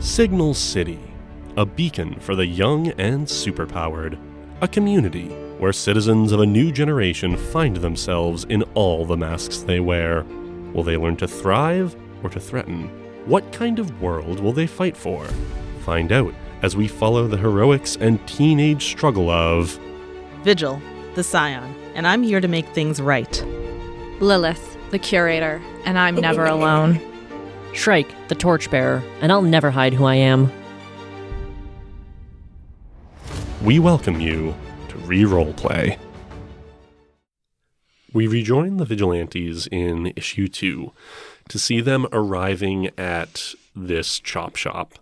Signal City, a beacon for the young and superpowered, a community where citizens of a new generation find themselves in all the masks they wear. Will they learn to thrive or to threaten? What kind of world will they fight for? Find out as we follow the heroics and teenage struggle of Vigil, the Scion, and I'm here to make things right. Lilith, the curator, and I'm never alone. Shrike, the torchbearer, and I'll never hide who I am. we welcome you to re-roll play. We rejoin the vigilantes in issue 2 to see them arriving at this chop shop.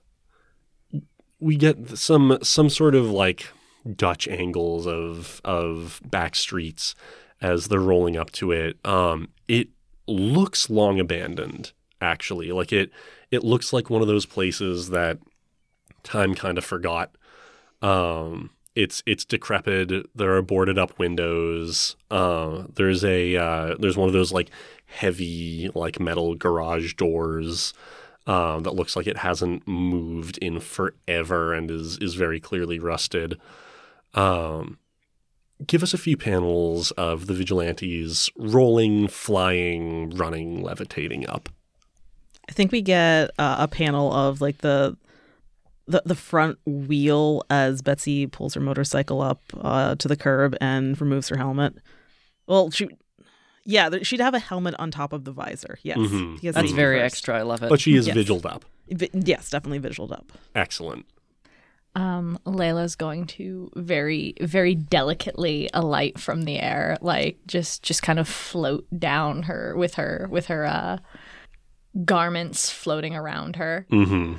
We get some some sort of like Dutch angles of of back streets as they're rolling up to it. Um, it looks long abandoned, actually. Like it it looks like one of those places that time kind of forgot. Um, it's it's decrepit. There are boarded up windows. Uh, there's a uh, there's one of those like heavy like metal garage doors um, that looks like it hasn't moved in forever and is is very clearly rusted. Um, give us a few panels of the vigilantes rolling, flying, running, levitating up. I think we get uh, a panel of like the the the front wheel as Betsy pulls her motorcycle up uh, to the curb and removes her helmet. Well, she, yeah, she'd have a helmet on top of the visor. Yes, Mhm. That's very first. extra. I love it. But she is Yes. vigiled up. Vi- yes, definitely visualed up. Excellent. Um, Layla's going to very, very delicately alight from the air, like just, just kind of float down her with her, with her uh, garments floating around her. Mm-hmm.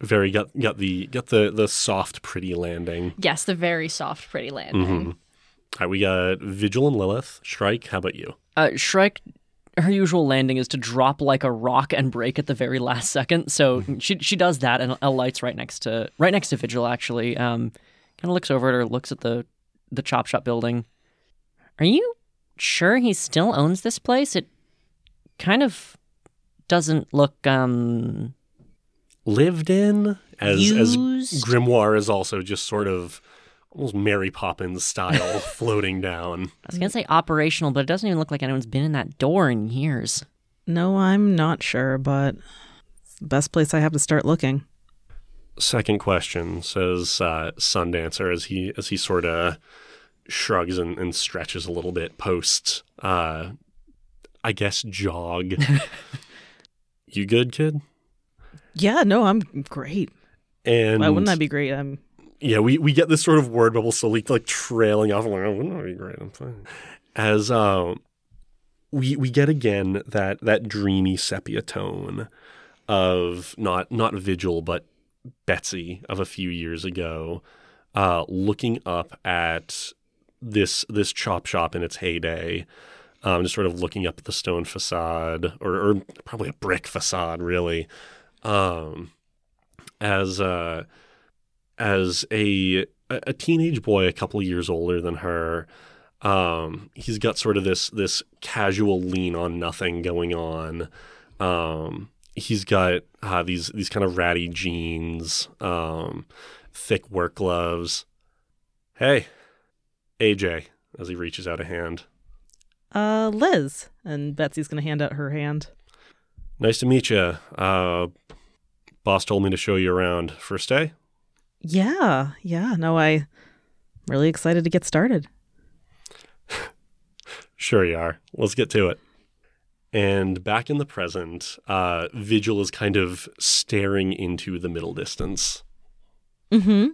Very got got the got the the soft, pretty landing. Yes, the very soft, pretty landing. Mm-hmm. All right, we got Vigil and Lilith. Shrike, how about you? uh, Shrike, her usual landing is to drop like a rock and break at the very last second. So she she does that, and Alight's right next to right next to Vigil. Actually, um, kind of looks over at her, looks at the the chop shop building. Are you sure he still owns this place? It kind of doesn't look um Lived in as as. Grimoire is also just sort of almost Mary Poppins style floating down. I was gonna say operational, but it doesn't even look like anyone's been in that door in years. No, I'm not sure, but it's the best place I have to start looking. Second question says uh, Sundancer as he as he sort of shrugs and, and stretches a little bit post uh, I guess jog. you good, kid? Yeah, no, I'm great. And Why wouldn't I be great? I'm yeah, we, we get this sort of word bubble slowly like trailing off. I'm like, oh, wouldn't that be great? I'm fine. As um, we we get again that that dreamy sepia tone of not not Vigil but Betsy of a few years ago, uh, looking up at this this chop shop in its heyday. Um, just sort of looking up at the stone facade, or, or probably a brick facade, really. Um, as uh, as a a teenage boy a couple years older than her. Um he's got sort of this this casual lean on nothing going on. Um he's got uh, these these kind of ratty jeans um thick work gloves. Hey aj as he reaches out a hand uh Liz, and Betsy's gonna hand out her hand. nice to meet you uh boss told me to show you around first day Yeah, yeah. No, I'm really excited to get started. Sure you are. Let's get to it. And back in the present, uh, Vigil is kind of staring into the middle distance. Mm-hmm.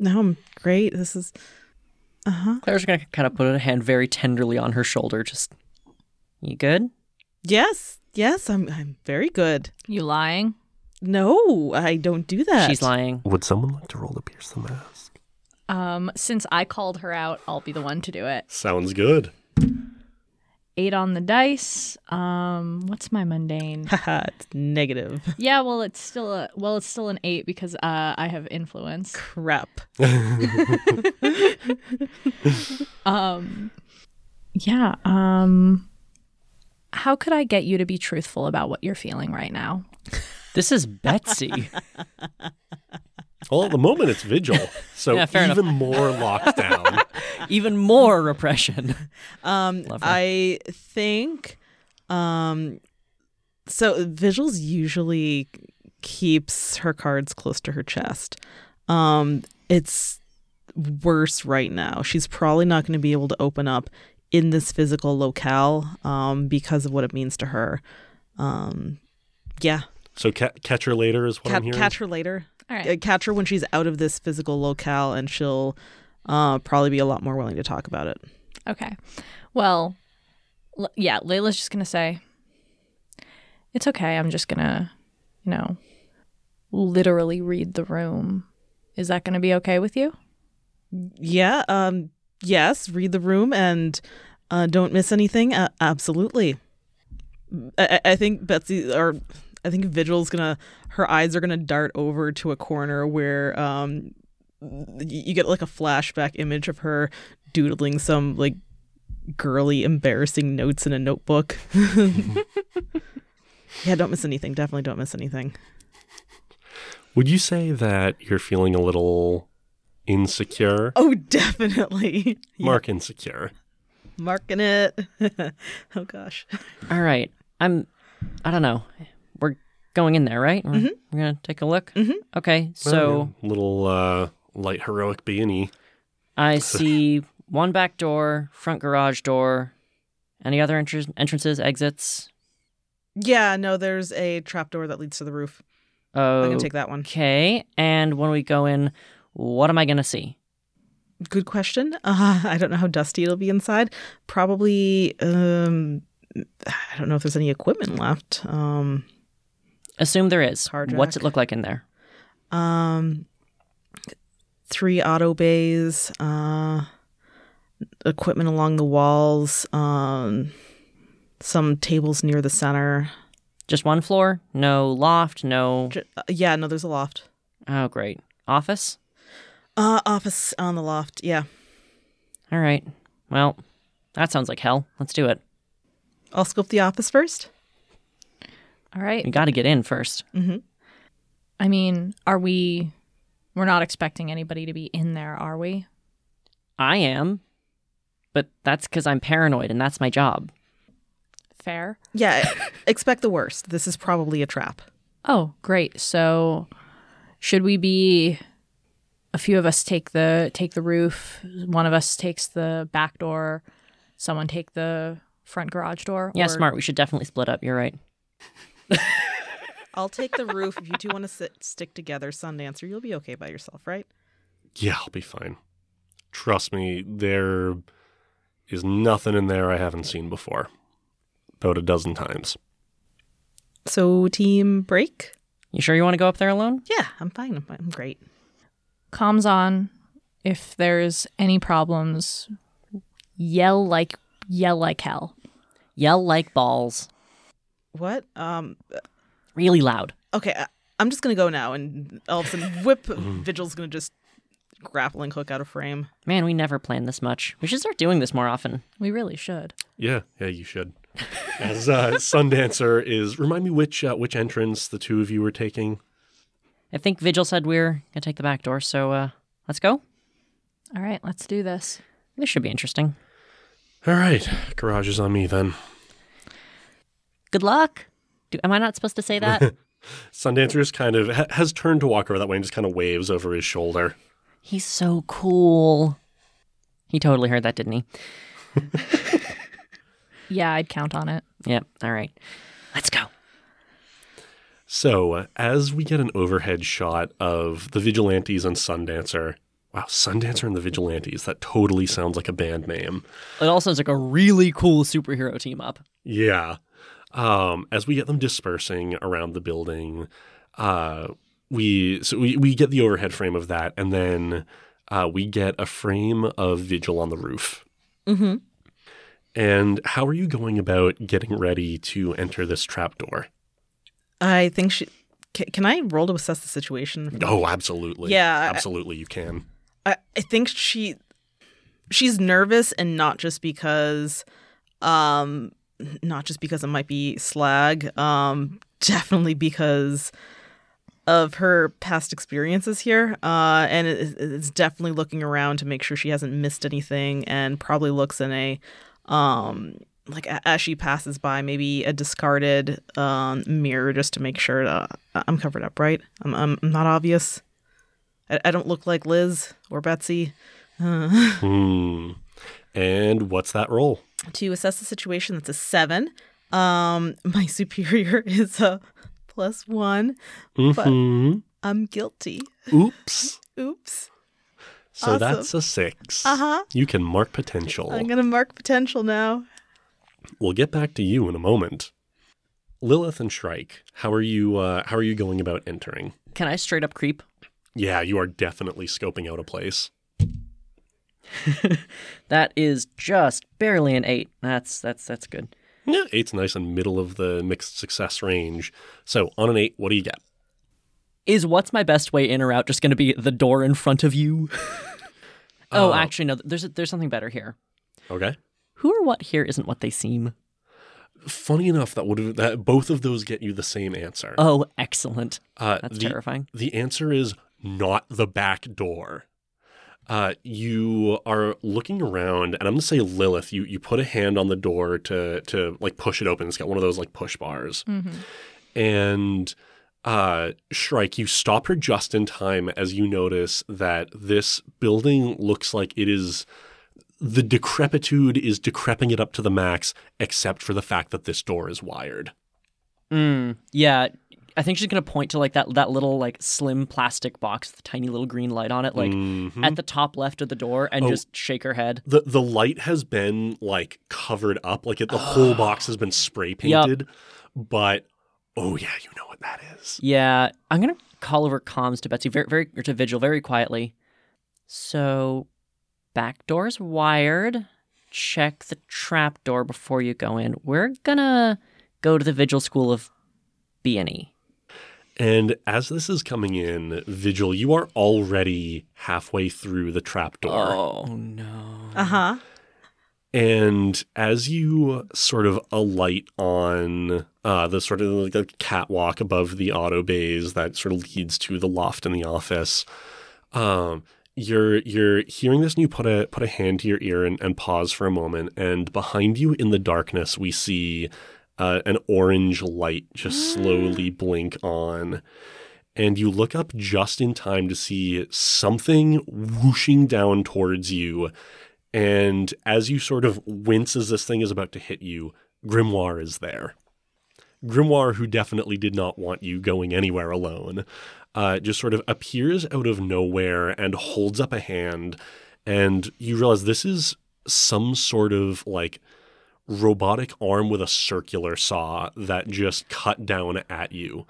No, I'm great. This is uh huh. Claire's gonna kind of put a hand very tenderly on her shoulder. Just, you good? Yes, yes. I'm I'm very good. You lying? No, I don't do that. She's lying. Would someone like to roll to pierce the mask? Um, since I called her out, I'll be the one to do it. Sounds good. Eight on the dice. Um, what's my mundane? Haha, it's negative. yeah, well, it's still a well, it's still an eight because uh, I have influence. Crap. Um, yeah. Um, how could I get you to be truthful about what you're feeling right now? This is Betsy. Well, at the moment it's Vigil, so Yeah, fair even more lockdown. Even more repression. Um, I think, um, so Vigils usually keeps her cards close to her chest. Um, it's worse right now. She's probably not going to be able to open up in this physical locale um, because of what it means to her. Um, yeah, So ca- catch her later is what Ca- I'm hearing. catch her later. All Uh, right. Catch her when she's out of this physical locale, and she'll uh, probably be a lot more willing to talk about it. Okay. Well, l- yeah, Layla's just going to say, it's okay. I'm just going to, you know, literally read the room. Is that going to be okay with you? Yeah. Um. Yes. Read the room and uh, don't miss anything. Uh, absolutely. I I think Betsy or I think Vigil's gonna. Her eyes are gonna dart over to a corner where um, you get like a flashback image of her doodling some like girly, embarrassing notes in a notebook. yeah. Don't miss anything. Definitely don't miss anything. Would you say that you're feeling a little insecure? Oh, definitely. Yeah. Mark insecure. Marking it. oh gosh. All right. I'm. I don't know. We're going in there, right? We're, Mhm. we're gonna take a look. Mhm. Okay. So Well, little uh, light heroic beanie. I see one back door, front garage door. Any other entr- entrances, exits? Yeah, no, there's a trap door that leads to the roof. Oh. I'm Oh, gonna take that one. okay. And when we go in, what am I gonna see? Good question. Uh, I don't know how dusty it'll be inside. Probably. Um, I don't know if there's any equipment left. Um, Assume there is. Car What's it look like in there? um, three auto bays. Uh, equipment along the walls. Um, some tables near the center. Just one floor? No loft? No. J- uh, yeah, no, there's a loft. Oh, great. Office? Uh, office on the loft. Yeah, All right. Well, that sounds like hell. Let's do it. I'll scope the office first. All right. We got to get in first. Mm-hmm. I mean, are we, we're not expecting anybody to be in there, are we? I am, but that's because I'm paranoid and that's my job. Fair. Yeah, expect the worst. This is probably a trap. Oh, great. So should we be a few of us take the take the roof, one of us takes the back door, someone take the front garage door? Yeah, or- smart. We should definitely split up. You're right. I'll take the roof if you two want to sit, stick together, Sundancer. You'll be okay by yourself, right? Yeah, I'll be fine. Trust me, there is nothing in there I haven't seen before. About a dozen times. So, team break? You sure you want to go up there alone? Yeah, I'm fine. I'm, I'm great. comms on. If there's any problems, yell like yell like hell. Yell like balls. What? Um. Really loud. Okay, I, I'm just gonna go now, and all of a sudden, whip. Vigil's gonna just grappling hook out of frame. Man, we never planned this much. We should start doing this more often. We really should. Yeah, yeah, you should. As uh, Sundancer is, remind me which uh, which entrance the two of you were taking. I think Vigil said we're gonna take the back door, so uh, let's go. All right, let's do this. This should be interesting. All right, garage is on me then. Good luck. Do, am I not supposed to say that? Sundancer is kind of ha- has turned to walk over that way and just kind of waves over his shoulder. He's so cool. He totally heard that, didn't he? Yeah, I'd count on it. Yep. All right. Let's go. So, uh, as we get an overhead shot of the Vigilantes and Sundancer, wow, Sundancer and the Vigilantes, that totally sounds like a band name. It all sounds like a really cool superhero team up. Yeah. Um, as we get them dispersing around the building, uh, we so we, we get the overhead frame of that, and then uh, we get a frame of Vigil on the roof. Mm-hmm. And how are you going about getting ready to enter this trapdoor? I think she. Can, can I roll to assess the situation? Oh, absolutely. Yeah, I- absolutely, you can. I, I think she she's nervous and not just because um not just because it might be slag, um, definitely because of her past experiences here. Uh, and it, it's definitely looking around to make sure she hasn't missed anything and probably looks in a, um, like as she passes by, maybe a discarded um, mirror just to make sure that I'm covered up, right? I'm, I'm, not obvious. I, I don't look like Liz or Betsy. Hmm. And what's that roll? To assess the situation that's a seven um my superior is a plus one hmm i'm guilty Oops. oops So Awesome. that's a six. Uh-huh. You can mark potential. i'm gonna mark potential now We'll get back to you in a moment. Lilith and Shrike, how are you? Uh, how are you going about entering? Can I straight up creep? Yeah, you are definitely scoping out a place. That is just barely an eight. That's that's that's good. Yeah, eight's nice in middle of the mixed success range. So on an eight, what do you get? Is what's my best way in or out just going to be the door in front of you? oh, Uh, actually, no. There's there's something better here. Okay. Who or what here isn't what they seem? Funny enough, that would have that both of those get you the same answer. Oh, excellent. Uh, That's the, terrifying. The answer is not the back door. Uh, you are looking around, and I'm gonna say Lilith. You you put a hand on the door to to like push it open. It's got one of those like push bars, and uh, Shrike, you stop her just in time as you notice that this building looks like it is. The decrepitude is decreping it up to the max, except for the fact that this door is wired. Mm, yeah, I think she's gonna point to like that that little like slim plastic box, with the tiny little green light on it, like Mhm. at the top left of the door, and Oh. just shake her head. the the light has been like covered up like it, the whole box has been spray painted but oh yeah you know what that is Yeah, I'm gonna call over comms to Betsy very very or to Vigil very quietly. So, back door's wired. Check the trap door before you go in. We're gonna go to the Vigil School of B and E. and as this is coming in vigil you are already halfway through the trapdoor. Oh no! uh-huh and as you sort of alight on uh, the sort of like a catwalk above the auto bays that sort of leads to the loft in the office, um, you're you're hearing this and you put a put a hand to your ear and, and pause for a moment, and behind you in the darkness we see uh, an orange light just slowly blink on. And you look up just in time to see something whooshing down towards you and as you sort of wince as this thing is about to hit you, Grimoire is there. Grimoire, who definitely did not want you going anywhere alone, uh, just sort of appears out of nowhere and holds up a hand. And you realize this is some sort of like robotic arm with a circular saw that just cut down at you.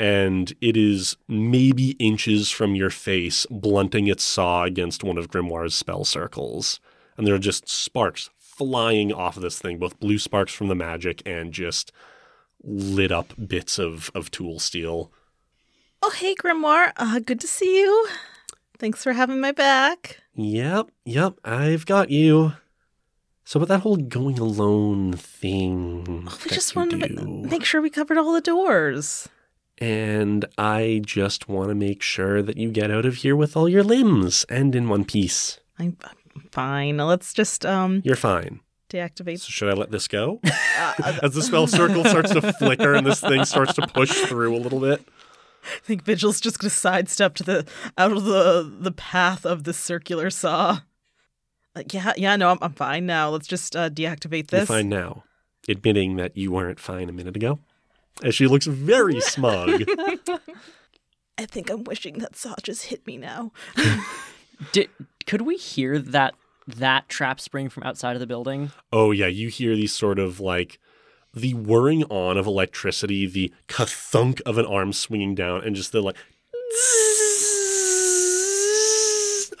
And it is maybe inches from your face, blunting its saw against one of Grimoire's spell circles and there are just sparks flying off of this thing, both blue sparks from the magic and just lit up bits of, of tool steel. oh hey grimoire uh good to see you thanks for having my back Yep, yep, I've got you. So, about that whole going alone thing, Oh, we just wanted to make sure we covered all the doors and I just want to make sure that you get out of here with all your limbs and in one piece. I'm, I'm fine let's just um You're fine. deactivate So, should I let this go? uh, As the spell circle starts to flicker and this thing starts to push through a little bit. I think Vigil's just gonna sidestep to the out of the the path of the circular saw. Uh, yeah, yeah, no, I'm, I'm fine now. Let's just uh, deactivate You're this. fine now, admitting that you weren't fine a minute ago. As she looks very smug. I think I'm wishing that saw just hit me now. Did could we hear that that trap spring from outside of the building? oh, yeah, you hear these sort of like the whirring on of electricity, the kathunk of an arm swinging down, and just the like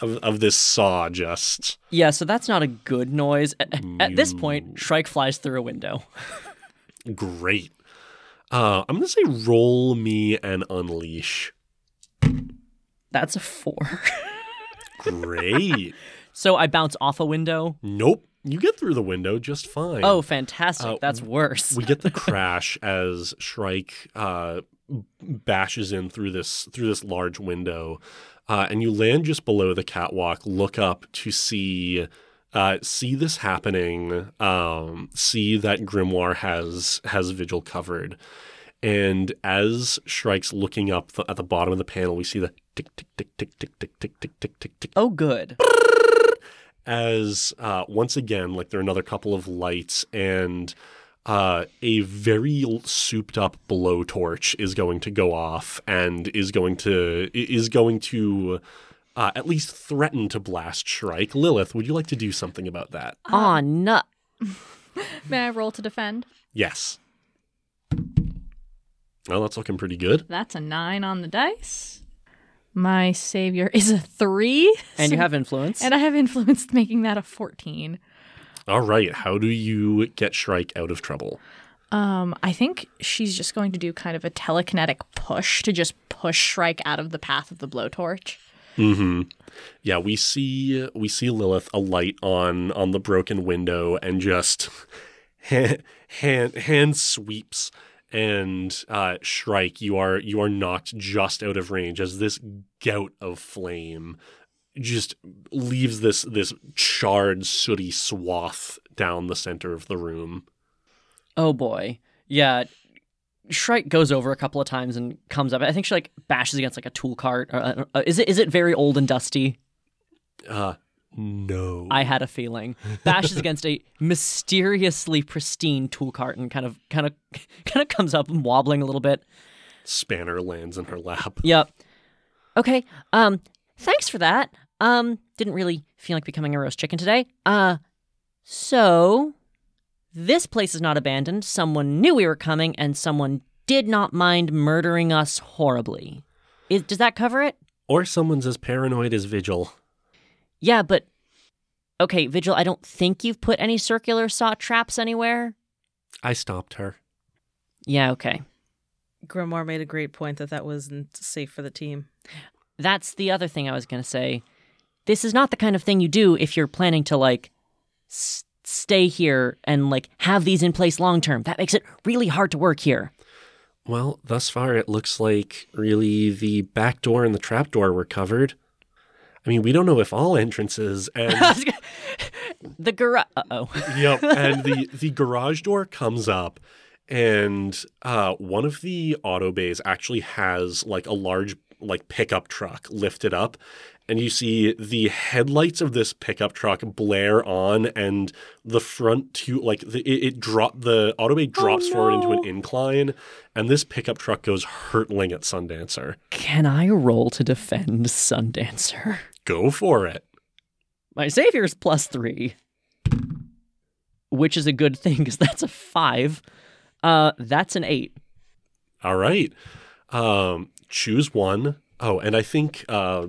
of, of this saw just. Yeah, so that's not a good noise. At, at this point, Shrike flies through a window. Great. Uh, I'm going to say roll me and unleash. That's a four. Great. so I bounce off a window. nope. You get through the window just fine. Oh, fantastic. Uh, That's worse. we get the crash as Shrike uh, bashes in through this through this large window, uh, and you land just below the catwalk. Look up to see uh, see this happening. Um, see that Grimoire has has Vigil covered, and as Shrike's looking up the, at the bottom of the panel, we see the tick tick tick tick tick tick tick tick tick tick tick oh, good. as uh, once again, like there are another couple of lights, and uh, a very souped up blowtorch is going to go off and is going to is going to uh, at least threaten to blast Shrike. Lilith, would you like to do something about that? Aw, nut. May I roll to defend? Yes. Well, that's looking pretty good. That's a nine on the dice. My savior is a three. And you have influence. and I have influence making that a fourteen. All right. How do you get Shrike out of trouble? Um, I think she's just going to do kind of a telekinetic push to just push Shrike out of the path of the blowtorch. hmm Yeah, we see we see Lilith alight on on the broken window and just hand hand, hand sweeps and uh, Shrike, you are you are knocked just out of range as this gout of flame just leaves this this charred sooty swath down the center of the room. oh boy. Yeah. Shrike goes over a couple of times and comes up. I think she like bashes against like a tool cart. Uh, uh, is it is it very old and dusty? Uh no. I had a feeling. Bashes against a mysteriously pristine tool cart and kind of kind of kind of comes up and wobbling a little bit. Spanner lands in her lap. Yep. Okay. Um thanks for that. Um didn't really feel like becoming a roast chicken today. Uh so this place is not abandoned. Someone knew we were coming and someone did not mind murdering us horribly. Is, does that cover it? Or someone's as paranoid as Vigil. Yeah, but okay, Vigil, I don't think you've put any circular saw traps anywhere. I stopped her. Yeah, okay. Grimoire made a great point that that wasn't safe for the team. That's the other thing I was going to say. This is not the kind of thing you do if you're planning to like s- stay here and like have these in place long term. That makes it really hard to work here. Well, thus far it looks like really the back door and the trap door were covered. I mean, we don't know if all entrances and the garage. Uh oh. yep, and the the garage door comes up and uh one of the auto bays actually has like a large like pickup truck lifted up and you see the headlights of this pickup truck blare on and the front two like the, it, it drop the auto bay drops forward into an incline and this pickup truck goes hurtling at sundancer Can I roll to defend Sundancer? go for it My savior's plus three, which is a good thing because that's a five. Uh, that's an eight. All right. Um, choose one. Oh, and I think uh,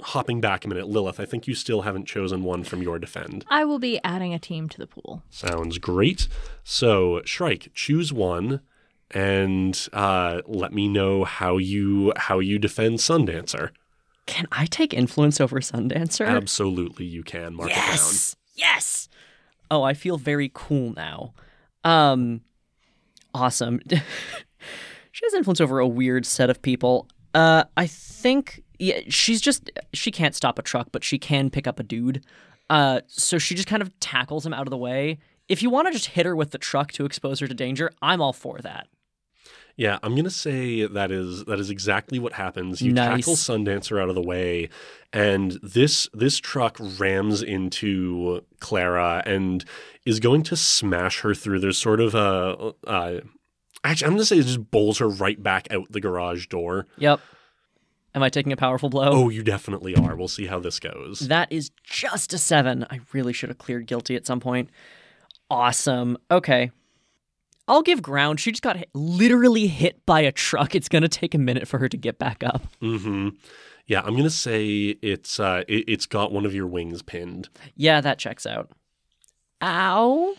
hopping back a minute, Lilith, I think you still haven't chosen one from your defend. I will be adding a team to the pool. Sounds great. So, Shrike, choose one and uh, let me know how you how you defend Sundancer. Can I take influence over Sundancer? Absolutely, you can mark Yes. Yes. Oh, I feel very cool now. Um awesome. she has influence over a weird set of people. Uh I think yeah, she's just she can't stop a truck, but she can pick up a dude. Uh so she just kind of tackles him out of the way. If you want to just hit her with the truck to expose her to danger, I'm all for that. Yeah, I'm gonna say that is that is exactly what happens. You Nice. tackle Sundancer out of the way, and this this truck rams into Clara and is going to smash her through. There's sort of a uh, actually, I'm gonna say it just bowls her right back out the garage door. Yep. Am I taking a powerful blow? Oh, you definitely are. We'll see how this goes. That is just a seven. I really should have cleared guilty at some point. Awesome. Okay. I'll give ground. She just got hit, literally hit by a truck. It's going to take a minute for her to get back up. hmm Yeah, I'm gonna say it's uh, it, it's got one of your wings pinned. Yeah, that checks out. Ow.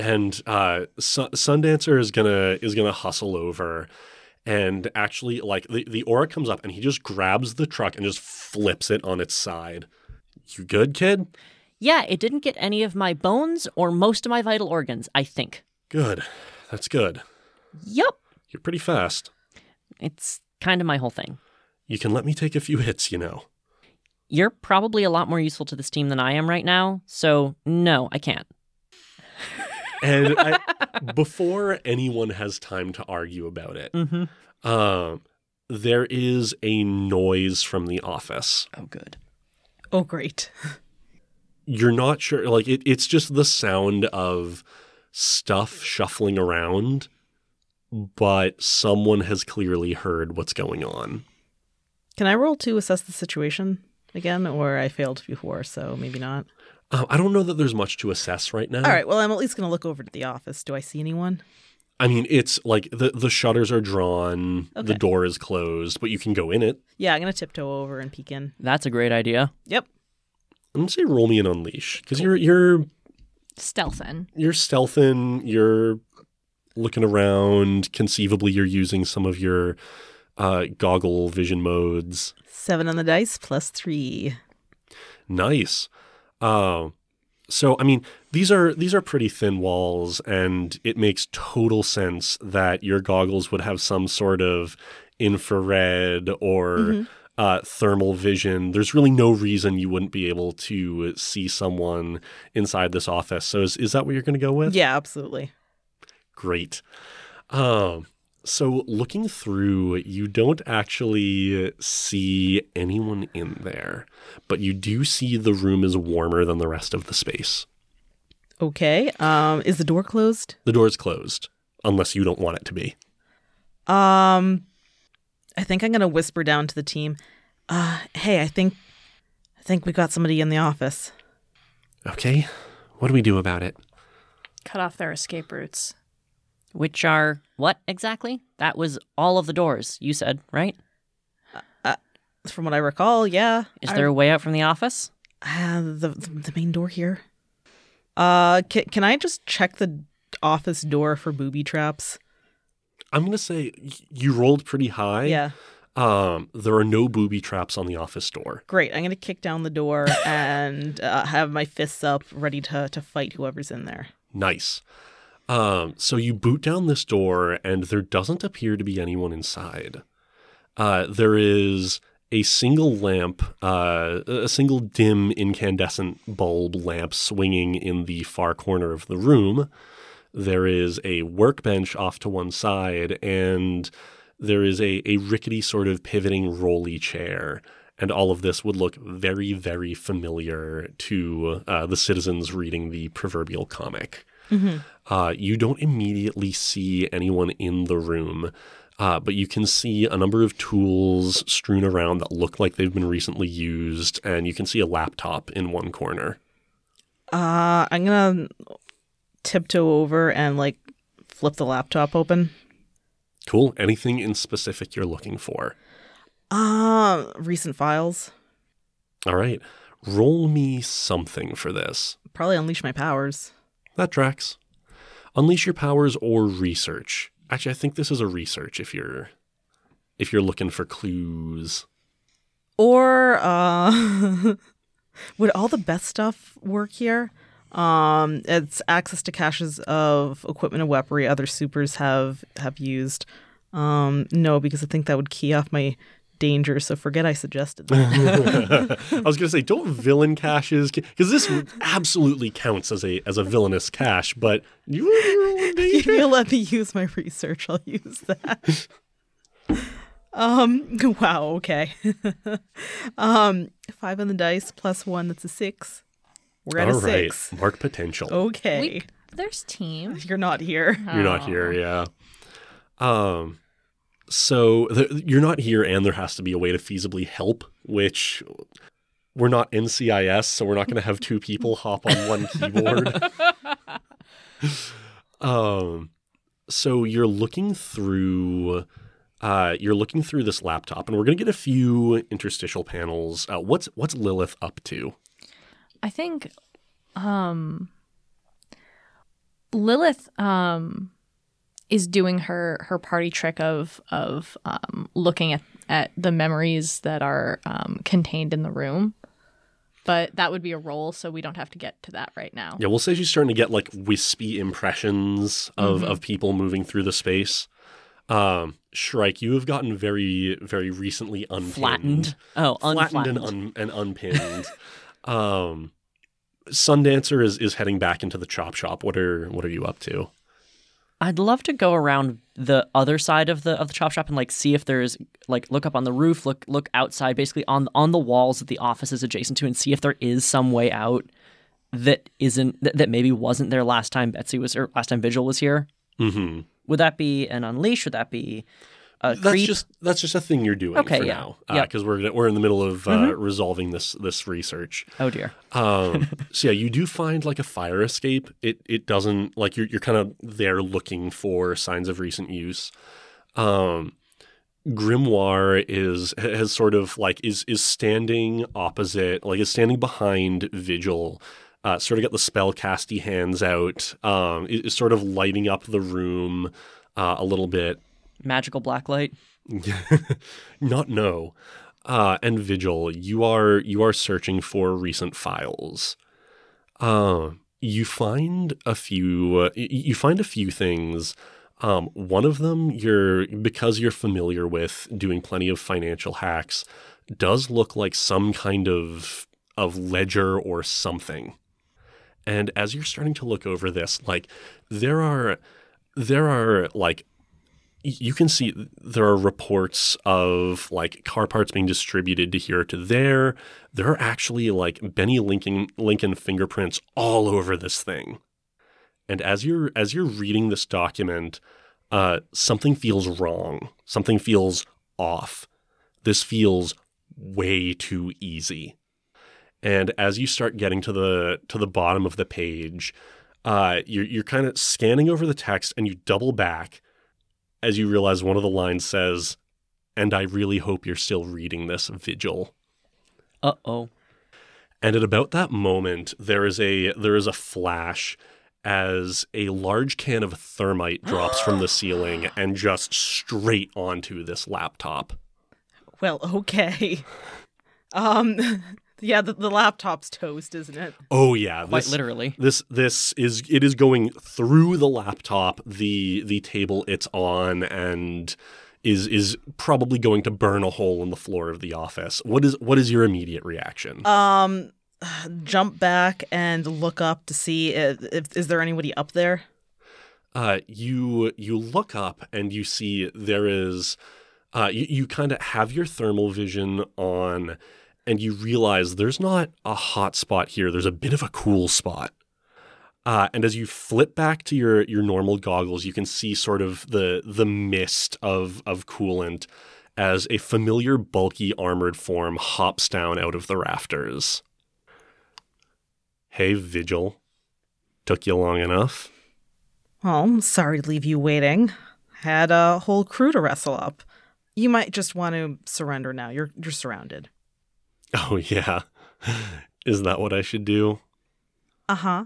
And uh, Su- Sundancer is gonna is gonna hustle over, and actually, like the the aura comes up, and he just grabs the truck and just flips it on its side. You good, kid? Yeah, it didn't get any of my bones or most of my vital organs, I think. Good. That's good. Yep. You're pretty fast. It's kind of my whole thing. You can let me take a few hits, you know. You're probably a lot more useful to this team than I am right now, so no, I can't. And I, before anyone has time to argue about it, Mm-hmm. um, there is a noise from the office. Oh, good. Oh, great. You're not sure, like, it, it's just the sound of stuff shuffling around, but someone has clearly heard what's going on. Can I roll to assess the situation again, or I failed before, so maybe not? Um, I don't know that there's much to assess right now. All right. Well, I'm at least going to look over to the office. Do I see anyone? I mean, it's like the, the shutters are drawn, the door is closed, but you can go in it. Yeah, I'm going to tiptoe over and peek in. That's a great idea. Yep. I'm gonna say roll me an unleash because you're you're Stealthin. you're stealthing, you're looking around. Conceivably, you're using some of your uh, goggle vision modes. Seven on the dice plus three. Nice. Uh, so, I mean, these are these are pretty thin walls, and it makes total sense that your goggles would have some sort of infrared or uh, thermal vision. There's really no reason you wouldn't be able to see someone inside this office. So, is, is that what you're going to go with? Yeah, absolutely. Great. Um, so looking through, you don't actually see anyone in there, but you do see the room is warmer than the rest of the space. Okay. Um, is the door closed? The door's closed, unless you don't want it to be. Um, I think I'm going to whisper down to the team. Uh, hey, I think, I think we got somebody in the office. Okay, what do we do about it? Cut off their escape routes. Which are what exactly? That was all of the doors, you said, right? From what I recall, yeah. Is there a way out from the office? Uh, the the main door here. Uh, can, can I just check the office door for booby traps? I'm gonna say you rolled pretty high. Yeah. Um, there are no booby traps on the office door. Great. I'm gonna kick down the door and uh, have my fists up, ready to to fight whoever's in there. Nice. Um, so you boot down this door, and there doesn't appear to be anyone inside. Uh, there is a single lamp, uh, a single dim incandescent bulb lamp swinging in the far corner of the room. There is a workbench off to one side, and there is a, a rickety sort of pivoting rolly chair. And all of this would look very, very familiar to uh, the citizens reading the proverbial comic. Uh, you don't immediately see anyone in the room, uh, but you can see a number of tools strewn around that look like they've been recently used, and you can see a laptop in one corner. Uh, I'm gonna tiptoe over and like flip the laptop open. Cool. Anything in specific you're looking for? Uh, recent files. All right. Roll me something for this. Probably unleash my powers. That tracks. Unleash your powers or research. Actually, I think this is a research if you're if you're looking for clues. Or uh would all the best stuff work here? Um it's access to caches of equipment and weaponry other supers have have used. Um no, because I think that would key off my danger, so forget I suggested that. I was going to say, don't villain caches because this absolutely counts as a as a villainous cache. But you are your own danger. you let me use my research, I'll use that. um wow, okay. um five on the dice plus one, that's a six. We're at All a right, six. mark potential. Okay. We, there's team. You're not here. You're not here, yeah. Um, so th- you're not here, and there has to be a way to feasibly help. Which we're not NCIS, so we're not going to have two people hop on one keyboard. um, so you're looking through. Uh, you're looking through this laptop, and we're going to get a few interstitial panels. Uh, what's what's Lilith up to? I think um Lilith um is doing her her party trick of of um looking at at the memories that are um contained in the room. but that would be a roll, so we don't have to get to that right now. Yeah, we'll say she's starting to get like wispy impressions of, Mm-hmm. of people moving through the space. Um, Shrike, you have gotten very, very recently unpinned. Flattened. Oh, flattened unflattened. and, un- and unpinned. um, Sundancer is, is heading back into the chop shop. What are what are you up to? I'd love to go around the other side of the of the chop shop and like see if there's like look up on the roof, look look outside, basically on on the walls that the office is adjacent to, and see if there is some way out that isn't that, that maybe wasn't there last time Betsy was or last time Vigil was here. Mm-hmm. Would that be an unleash? Would that be a That's creep? just that's just a thing you're doing Okay, for yeah. now Yep. because we're we're in the middle of uh, resolving this this research. oh dear. Um, so yeah, you do find like a fire escape. It it doesn't like you're you're kind of there looking for signs of recent use. Um, Grimoire is has sort of like is is standing opposite, like is standing behind Vigil. Uh, sort of got the spell casty hands out. Um, is, is sort of lighting up the room uh, a little bit. Magical blacklight. Not no. Uh, and Vigil, you are you are searching for recent files. Uh, you find a few. Uh, you find a few things. Um, one of them, you're because you're familiar with doing plenty of financial hacks, does look like some kind of of ledger or something. And as you're starting to look over this, like there are there are like you can see there are reports of like car parts being distributed to here to there. There are actually like Benny Lincoln Lincoln fingerprints all over this thing. And as you're as you're reading this document, uh, something feels wrong. Something feels off. This feels way too easy. And as you start getting to the to the bottom of the page, uh, you're you're kind of scanning over the text, and you double back as you realize one of the lines says, "And I really hope you're still reading this, Vigil." Uh oh. And at about that moment, there is a there is a flash as a large can of thermite drops from the ceiling and just straight onto this laptop. Well, okay. Um, yeah, the, the laptop's toast, isn't it? Oh yeah, Quite this, literally. This this is it is going through the laptop, the the table it's on, and is is probably going to burn a hole in the floor of the office. What is what is your immediate reaction? Um, jump back and look up to see if, if is there anybody up there. uh, you you look up and you see there is uh, you, you kind of have your thermal vision on and you realize there's not a hot spot here there's a bit of a cool spot uh, and as you flip back to your your normal goggles you can see sort of the the mist of of coolant as a familiar bulky armored form hops down out of the rafters hey vigil took you long enough Oh, I'm sorry to leave you waiting. Had a whole crew to wrestle up. You might just want to surrender now. You're you're surrounded. Oh, yeah. Is that what I should do? Uh huh.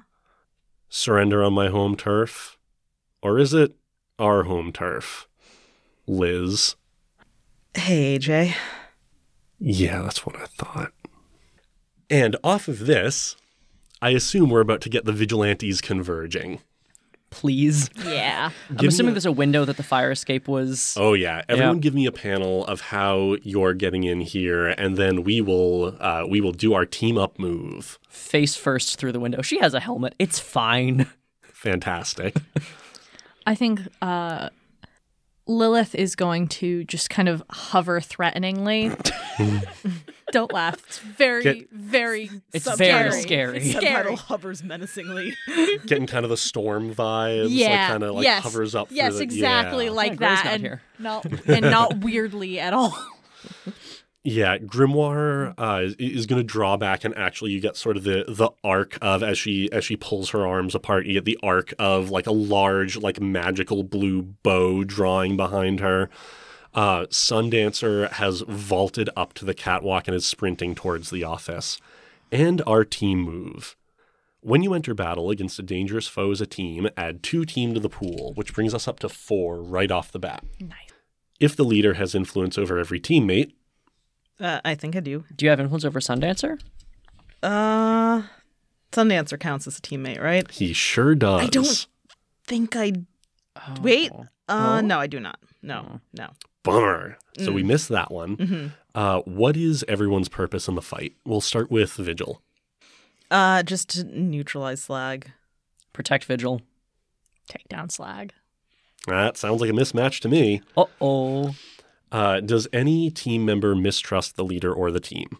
Surrender on my home turf? Or is it our home turf? Liz. Hey, AJ. Yeah, that's what I thought. And off of this, I assume we're about to get the vigilantes converging. Please. Yeah. I'm Give assuming a- there's a window that the fire escape was. Oh yeah, everyone give me a panel of how you're getting in here and then we will uh, we will do our team up move. face first through the window. She has a helmet. It's fine. Fantastic. I think uh, Lilith is going to just kind of hover threateningly. Don't laugh. It's very, Get- very It's Subtitle- very scary. scary. It's Subtitle scary. hovers menacingly. Getting kind of the storm vibes. Yeah. Like kind of like yes. hovers up. Yes, the- exactly yeah. like that, not and here. not and not weirdly at all. Yeah, Grimoire uh, is, is going to draw back, and actually, you get sort of the the arc of as she as she pulls her arms apart. You get the arc of like a large, like magical blue bow drawing behind her. Uh, Sundancer has vaulted up to the catwalk and is sprinting towards the office. And our team move. When you enter battle against a dangerous foe as a team, add two team to the pool, which brings us up to four right off the bat. Nice. If the leader has influence over every teammate, Uh, I think I do. Do you have influence over Sundancer? Uh, Sundancer counts as a teammate, right? He sure does. I don't- Think I. Oh. Wait. Uh, Oh. no, I do not. No, no. Bummer. So we Mm. missed that one. hmm Uh, what is everyone's purpose in the fight? We'll start with Vigil. Uh, just to neutralize Slag. Protect Vigil. Take down slag. That sounds like a mismatch to me. Uh oh. Uh, does any team member mistrust the leader or the team?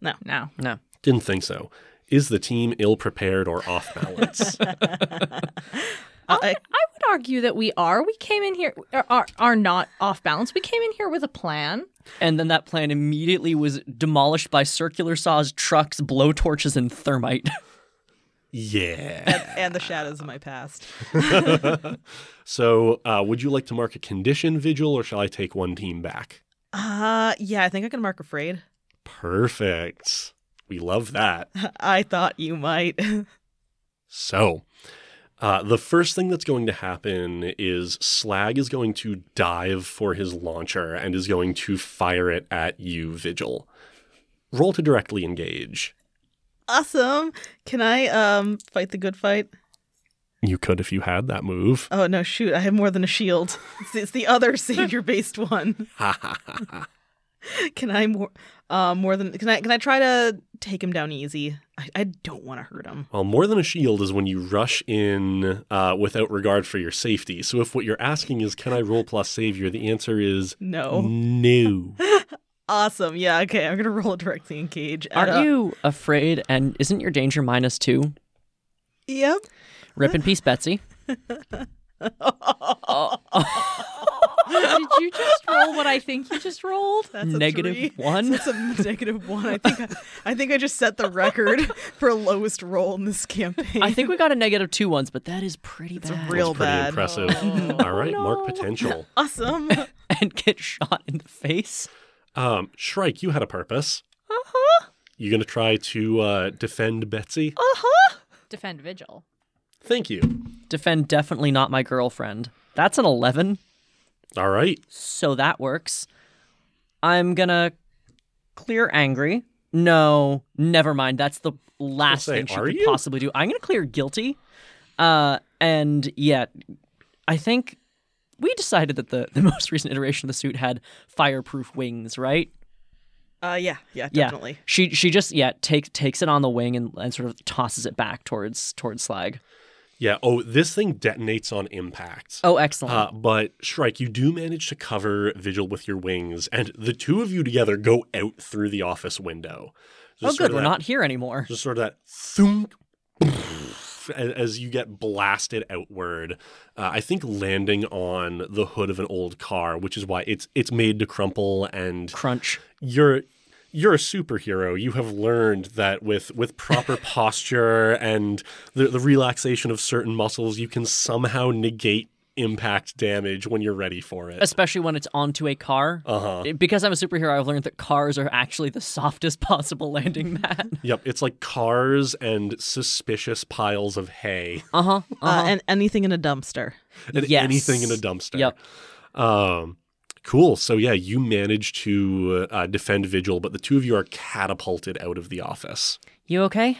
No. No. No. Didn't think so. Is the team ill prepared or off balance? I, I would argue that we are. We came in here are, are are not off balance. We came in here with a plan. And then that plan immediately was demolished by circular saws, trucks, blowtorches, and thermite. yeah. and the shadows of my past. So, uh, would you like to mark a condition, Vigil, or shall I take one team back? Uh, yeah, I think I can mark afraid. Perfect. We love that. I thought you might. So, uh, the first thing that's going to happen is Slag is going to dive for his launcher and is going to fire it at you, Vigil. Roll to directly engage. Awesome. Can I um fight the good fight? You could if you had that move. Oh no, shoot! I have more than a shield. It's, it's the other savior-based one. Can I more, uh, more than? Can I? Can I try to take him down easy? I, I don't want to hurt him. Well, more than a shield is when you rush in uh, without regard for your safety. So, if what you're asking is, can I roll plus savior? The answer is No. no. Awesome. Yeah. Okay. I'm gonna roll a directly engage. Aren't uh, you afraid? And isn't your danger minus two? Yep. Rip in peace, Betsy. Did you just roll what I think you just rolled? That's a Negative three. one? That's a negative one. I think. I, I think I just set the record for lowest roll in this campaign. I think we got a negative two once, but that is pretty It's bad. real Pretty bad. impressive. All right, mark potential. awesome. and get shot in the face. Um, Shrike, you had a purpose. Uh huh. You gonna try to uh, defend Betsy? Uh huh. Defend vigil. Thank you. Defend definitely not my girlfriend. That's an 11, All right. so that works. I'm gonna clear angry. No, never mind. That's the last say, thing she could you? possibly do. I'm gonna clear guilty. Uh, and yeah, I think we decided that the, the most recent iteration of the suit had fireproof wings, right? Uh, yeah. Yeah. definitely. Yeah. Definitely. She she just yeah takes takes it on the wing and, and sort of tosses it back towards towards Slag. Yeah. Oh, this thing detonates on impact. Oh, excellent. Uh, but Shrike, you do manage to cover Vigil with your wings, and the two of you together go out through the office window. oh, Just sort good. We're that- not here anymore. Just sort of that thunk as, you get blasted outward. Uh, I think landing on the hood of an old car, which is why it's it's made to crumple, and Crunch. you're you're a superhero. You have learned that with with proper posture and the, the relaxation of certain muscles, you can somehow negate impact damage when you're ready for it. especially when it's onto a car. Uh huh. Because I'm a superhero, I've learned that cars are actually the softest possible landing mat. Yep, it's like cars and suspicious piles of hay Uh huh. Uh, and anything in a dumpster. and Yes. anything in a dumpster. Yep. Um, cool. So yeah, you manage to uh, defend Vigil, but the two of you are catapulted out of the office. You okay?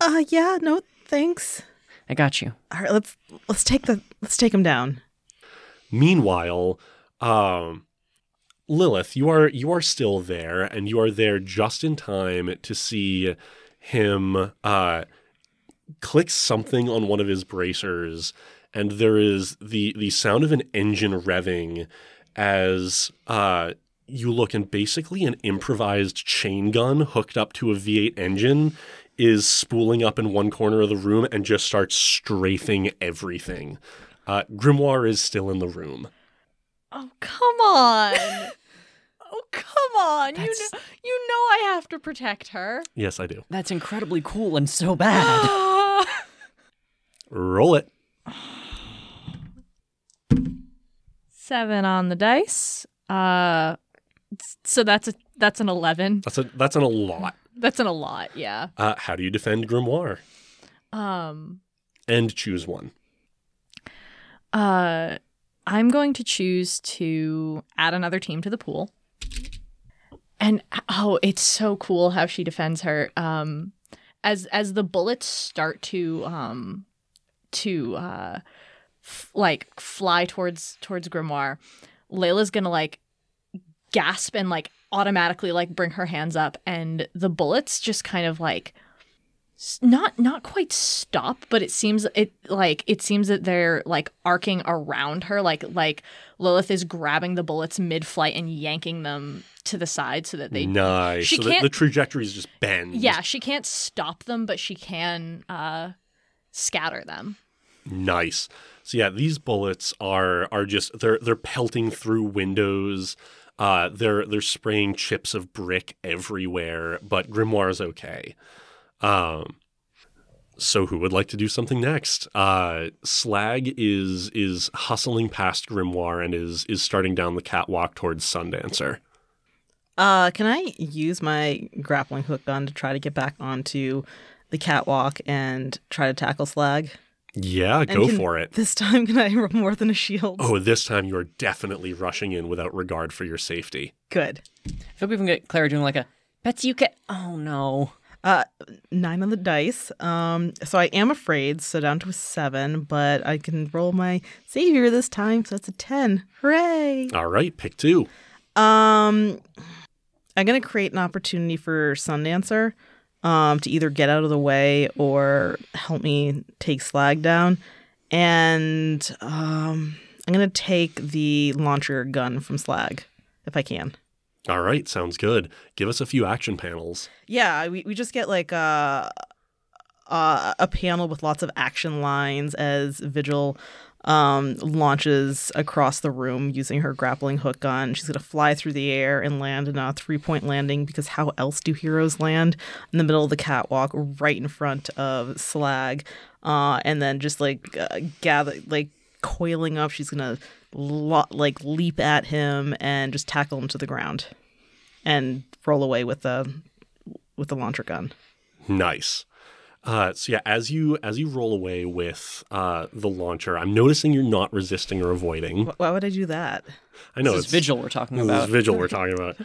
Uh, yeah. No, thanks. I got you. All right. Let's let's take the let's take him down. Meanwhile, um, Lilith, you are you are still there, and you are there just in time to see him uh, click something on one of his bracers, and there is the the sound of an engine revving as uh, you look, and basically an improvised chain gun hooked up to a V8 engine is spooling up in one corner of the room and just starts strafing everything. Uh, Grimoire is still in the room. Oh come on. oh come on. You know, you know I have to protect her. Yes, I do. That's incredibly cool and so bad. Roll it. Seven on the dice. Uh, so that's a that's an eleven. That's a that's an a lot. That's in a lot. Yeah. Uh, how do you defend Grimoire? Um. And choose one. Uh, I'm going to choose to add another team to the pool. and oh, it's so cool how she defends her. Um, as as the bullets start to um to uh f- like fly towards towards Grimoire, Layla's gonna like gasp and like automatically like bring her hands up, and the bullets just kind of like not not quite stop, but it seems it like it seems that they're like arcing around her, like like Lilith is grabbing the bullets mid-flight and yanking them to the side so that they nice. she so can't- the trajectories just bend. yeah, she can't stop them, but she can uh, scatter them. Nice. So yeah, these bullets are are just they're they're pelting through windows. Uh, they're they're spraying chips of brick everywhere, but Grimoire's okay. Um, so who would like to do something next? Uh, Slag is is hustling past Grimoire and is is starting down the catwalk towards Sundancer. Uh, can I use my grappling hook gun to try to get back onto the catwalk and try to tackle Slag? Yeah, And go can- for it. This time, can I roll more than a shield? Oh, this time you are definitely rushing in without regard for your safety. Good. I feel we can get Clara doing like a Betsy, you can. Oh no. Uh, nine on the dice. Um, so I am afraid, so down to a seven, but I can roll my savior this time, so that's a ten. Hooray! All right, pick two. Um, I'm gonna create an opportunity for Sundancer, um, to either get out of the way or help me take Slag down, and um, I'm gonna take the launcher gun from Slag if I can. All right, sounds good. Give us a few action panels. Yeah, we, we just get like a, a a panel with lots of action lines as Vigil um, launches across the room using her grappling hook gun. She's gonna fly through the air and land in a three point landing because how else do heroes land in the middle of the catwalk right in front of Slag, uh, and then just like uh, gather like coiling up. She's gonna lo- like leap at him and just tackle him to the ground and roll away with the with the launcher gun. Nice. Uh, so yeah, as you as you roll away with uh, the launcher, I'm noticing you're not resisting or avoiding. Wh- Why would I do that? I know this is it's Vigil we're talking This about. is vigil we're talking about.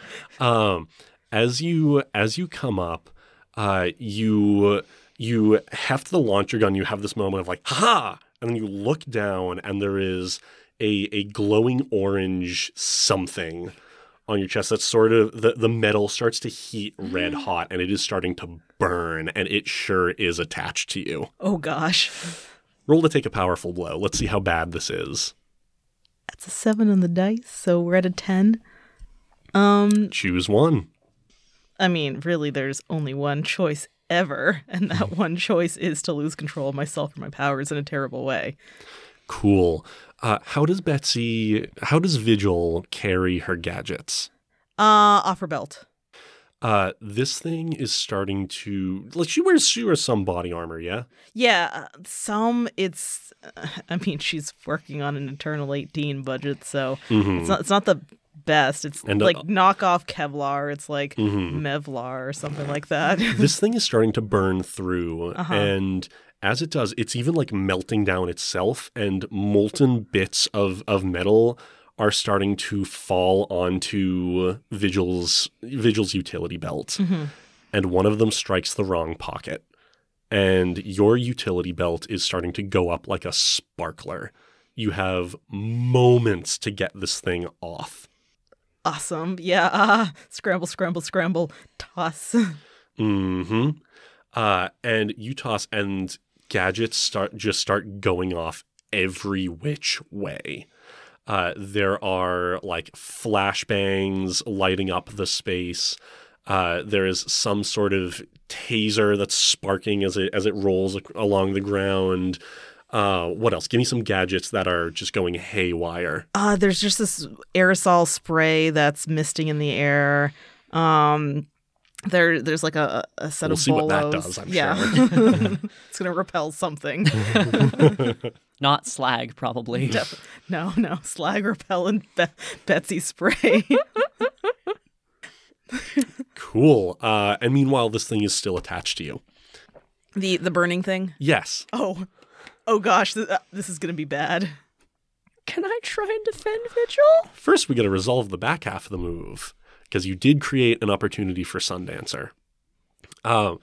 Um, as you as you come up, uh, you you heft the launcher gun. You have this moment of like, ha! And then you look down, and there is a a glowing orange something on your chest. That's sort of the the metal starts to heat red hot, and it is starting to burn, and it sure is attached to you. Oh gosh, Roll to take a powerful blow. Let's see how bad this is. that's a seven on the dice, so we're at a ten. Um, Choose one. I mean, really, there's only one choice ever, and that one choice is to lose control of myself or my powers in a terrible way. Cool. Uh, how does Betsy, how does Vigil carry her gadgets? Uh, off her belt. Uh, this thing is starting to, like, she wears, she wears some body armor, yeah? Yeah, uh, some it's. I mean, she's working on an Eternal 18 budget, so it's not. It's not the best. It's And, uh, like knockoff Kevlar. It's like Mhm. Mevlar or something like that. this thing is starting to burn through, Uh-huh. and as it does, it's even like melting down itself, and molten bits of, of metal are starting to fall onto Vigil's Vigil's utility belt. and one of them strikes the wrong pocket. And your utility belt is starting to go up like a sparkler. You have moments to get this thing off. awesome. Yeah. Uh, scramble, scramble, scramble. Toss. mm-hmm. Uh, and you toss, and gadgets start just start going off every which way. Uh, there are like flashbangs lighting up the space. Uh, there is some sort of taser that's sparking as it as it rolls along the ground. Uh, what else? Give me some gadgets that are just going haywire. Uh, there's just this aerosol spray that's misting in the air. Um, there, there's like a, a set We'll of see what that bolos. does, I'm yeah. it's gonna repel something. Not slag, probably. Def- no, no, slag repellent Be- Betsy spray. Cool. Uh, and meanwhile, this thing is still attached to you. the the burning thing. Yes. Oh, oh gosh, th- uh, this is gonna be bad. Can I try and defend Vigil? First, we got to resolve the back half of the move because you did create an opportunity for Sundancer. Um,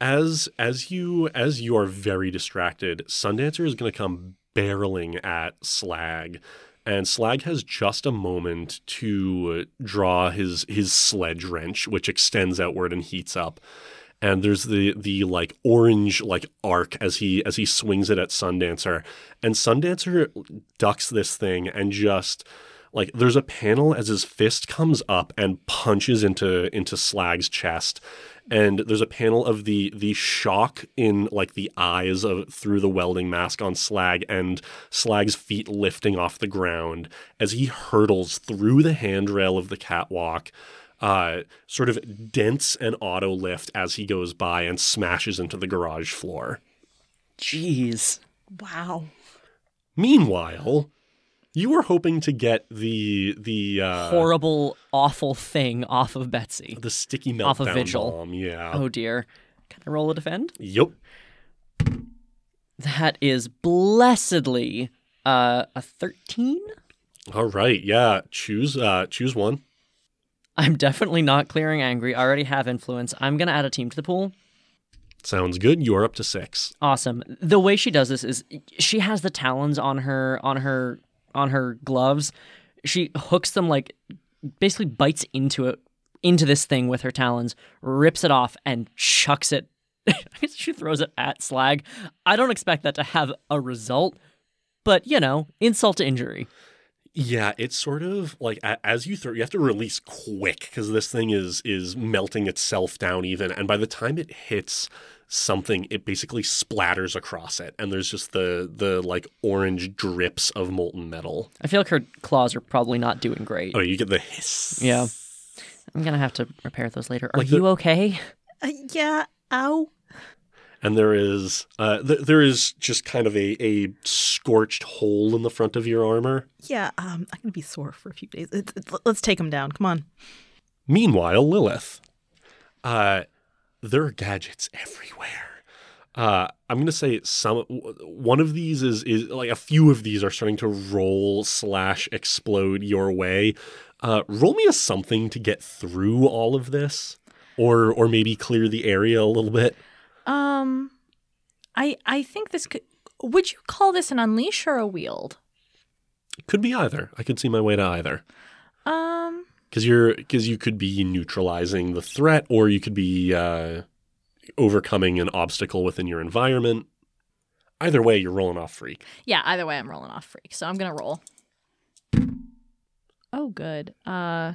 as as you as you are very distracted, Sundancer is going to come barreling at Slag, and Slag has just a moment to draw his his sledge wrench, which extends outward and heats up. And there's the the like orange like arc as he as he swings it at Sundancer, and Sundancer ducks this thing and just like there's a panel as his fist comes up and punches into into Slag's chest, and there's a panel of the the shock in like the eyes of through the welding mask on Slag and Slag's feet lifting off the ground as he hurdles through the handrail of the catwalk. Uh, sort of dents an auto lift as he goes by and smashes into the garage floor. Jeez. Wow. Meanwhile, you were hoping to get the the uh, Horrible, awful thing off of Betsy. the sticky meltdown Off of Vigil. bomb. Yeah. Oh dear. Can I roll a defend? Yep. That is blessedly uh, a 13. All right. Yeah. Choose. Uh, choose one. I'm definitely not clearing angry. I already have influence. I'm going to add a team to the pool. Sounds good. You are up to six. Awesome. The way she does this is she has the talons on her on her on her gloves. She hooks them like basically bites into it into this thing with her talons, rips it off and chucks it. She throws it at Slag. I don't expect that to have a result, but you know, insult to injury. Yeah, it's sort of like as you throw, you have to release quick because this thing is is melting itself down even, and by the time it hits something, it basically splatters across it, and there's just the the like orange drips of molten metal. I feel like her claws are probably not doing great. Oh, you get the hiss. Yeah. I'm gonna have to repair those later. Are Like the- you okay? Uh, yeah. Ow. And there is uh, th- there is just kind of a, a scorched hole in the front of your armor. Yeah. Um, I'm gonna be sore for a few days. It's, it's, let's take him down. Come on. Meanwhile, Lilith, uh, there are gadgets everywhere. Uh, I'm gonna say some one of these is is like a few of these are starting to roll slash explode your way. Uh, roll me a something to get through all of this, or or maybe clear the area a little bit. Um, I I think this could. Would you call this an unleash or a wield? Could be either. I could see my way to either. Um, because you're because you could be neutralizing the threat or you could be uh, overcoming an obstacle within your environment either way you're rolling off freak yeah. Either way, I'm rolling off freak, so I'm gonna roll. Oh, good. Uh,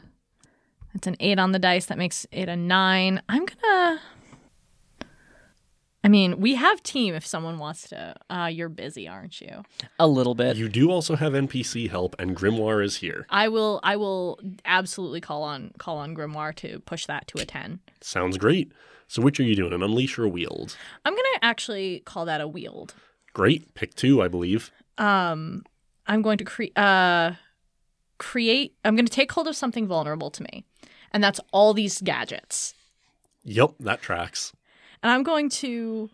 it's an eight on the dice. That makes it a nine. I'm gonna. I mean, we have team if someone wants to. Uh, you're busy, aren't you? A little bit. you do also have npc help and grimoire is here I will. I will absolutely call on call on Grimoire to push that to a ten. sounds great so which are you doing an unleash or a wield I'm gonna actually call that a wield. great pick two i believe Um, I'm going to create. Uh, create. I'm going to take hold of something vulnerable to me, and that's all these gadgets. yep that tracks And I'm going to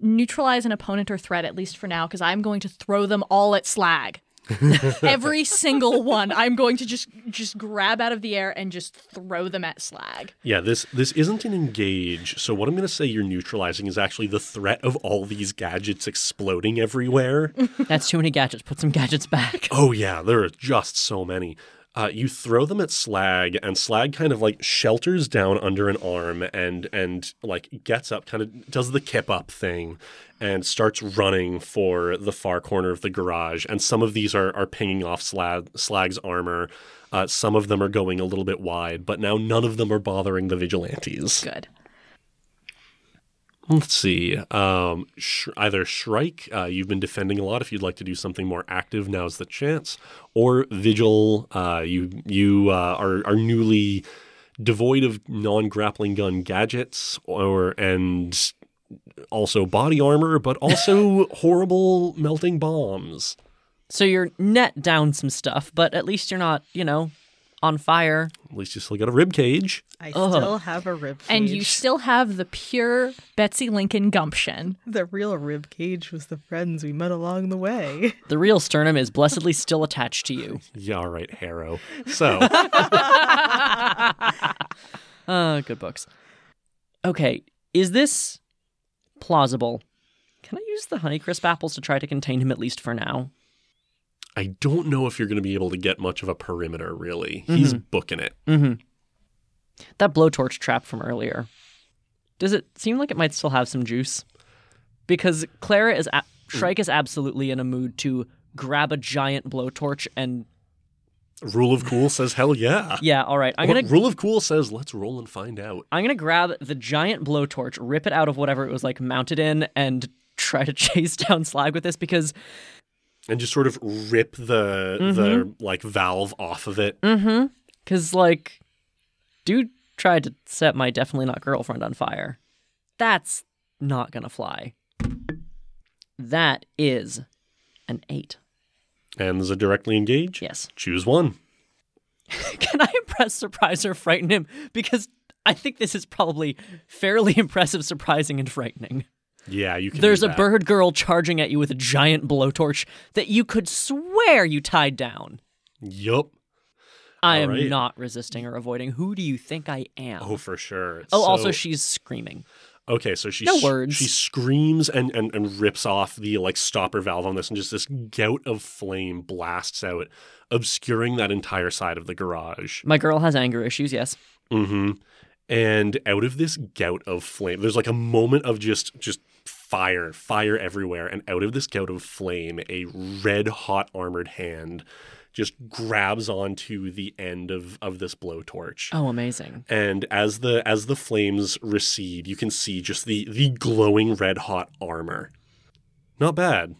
neutralize an opponent or threat at least for now because I'm going to throw them all at Slag. Every single one, I'm going to just just grab out of the air and just throw them at Slag. yeah this this isn't an engage so what i'm going to say you're neutralizing is actually the threat of all these gadgets exploding everywhere That's too many gadgets. Put some gadgets back. Oh yeah, there are just so many. Uh, you throw them at Slag, and Slag kind of like shelters down under an arm and and like gets up, kind of does the kip up thing, and starts running for the far corner of the garage. And some of these are are pinging off Slag, Slag's armor. Uh, some of them are going a little bit wide, but now none of them are bothering the vigilantes. Good. Let's see. Um, sh- either Shrike, uh, you've been defending a lot. If you'd like to do something more active, now's the chance. Or Vigil, uh, you you uh, are are newly devoid of non-grappling gun gadgets, or and also body armor, but also horrible melting bombs. So you're net down some stuff, but at least you're not, you know, on fire. At least you still got a rib cage. I Ugh. still have a rib cage. And you still have the pure Betsy Lincoln gumption. the real rib cage was the friends we met along the way. The real sternum is blessedly still attached to you. Yeah, all right, Harrow. So, Uh, good books. Okay, is this plausible? Can I use the Honeycrisp apples to try to contain him at least for now? I don't know if you're going to be able to get much of a perimeter, really. He's booking it. Mm-hmm. That blowtorch trap from earlier. Does it seem like it might still have some juice? Because Clara is a- Shrike is absolutely in a mood to grab a giant blowtorch and Rule of Cool says, hell yeah. yeah, all right. I'm gonna Rule of Cool says, let's roll and find out. I'm gonna grab the giant blowtorch, rip it out of whatever it was like mounted in, and try to chase down Slag with this because And just sort of rip the the like valve off of it. mm-hmm. Cause like dude tried to set my definitely not girlfriend on fire. That's not gonna fly. That is an eight. And there's a directly engage. Yes. Choose one. Can I impress, surprise, or frighten him? Because I think this is probably fairly impressive, surprising, and frightening. Yeah, you can. There's a that. bird girl charging at you with a giant blowtorch that you could swear you tied down. Yup. I All am right. not resisting or avoiding. Who do you think I am? Oh, for sure. Oh, also she's screaming. Okay, so she No words. she screams and, and and rips off the like stopper valve on this, and just this gout of flame blasts out, obscuring that entire side of the garage. My girl has anger issues. Yes. Mm-hmm. And out of this gout of flame, there's like a moment of just just fire, fire everywhere, and out of this gout of flame, a red hot armored hand just grabs onto the end of of this blowtorch. Oh, amazing. And as the as the flames recede, you can see just the the glowing red hot armor. Not bad.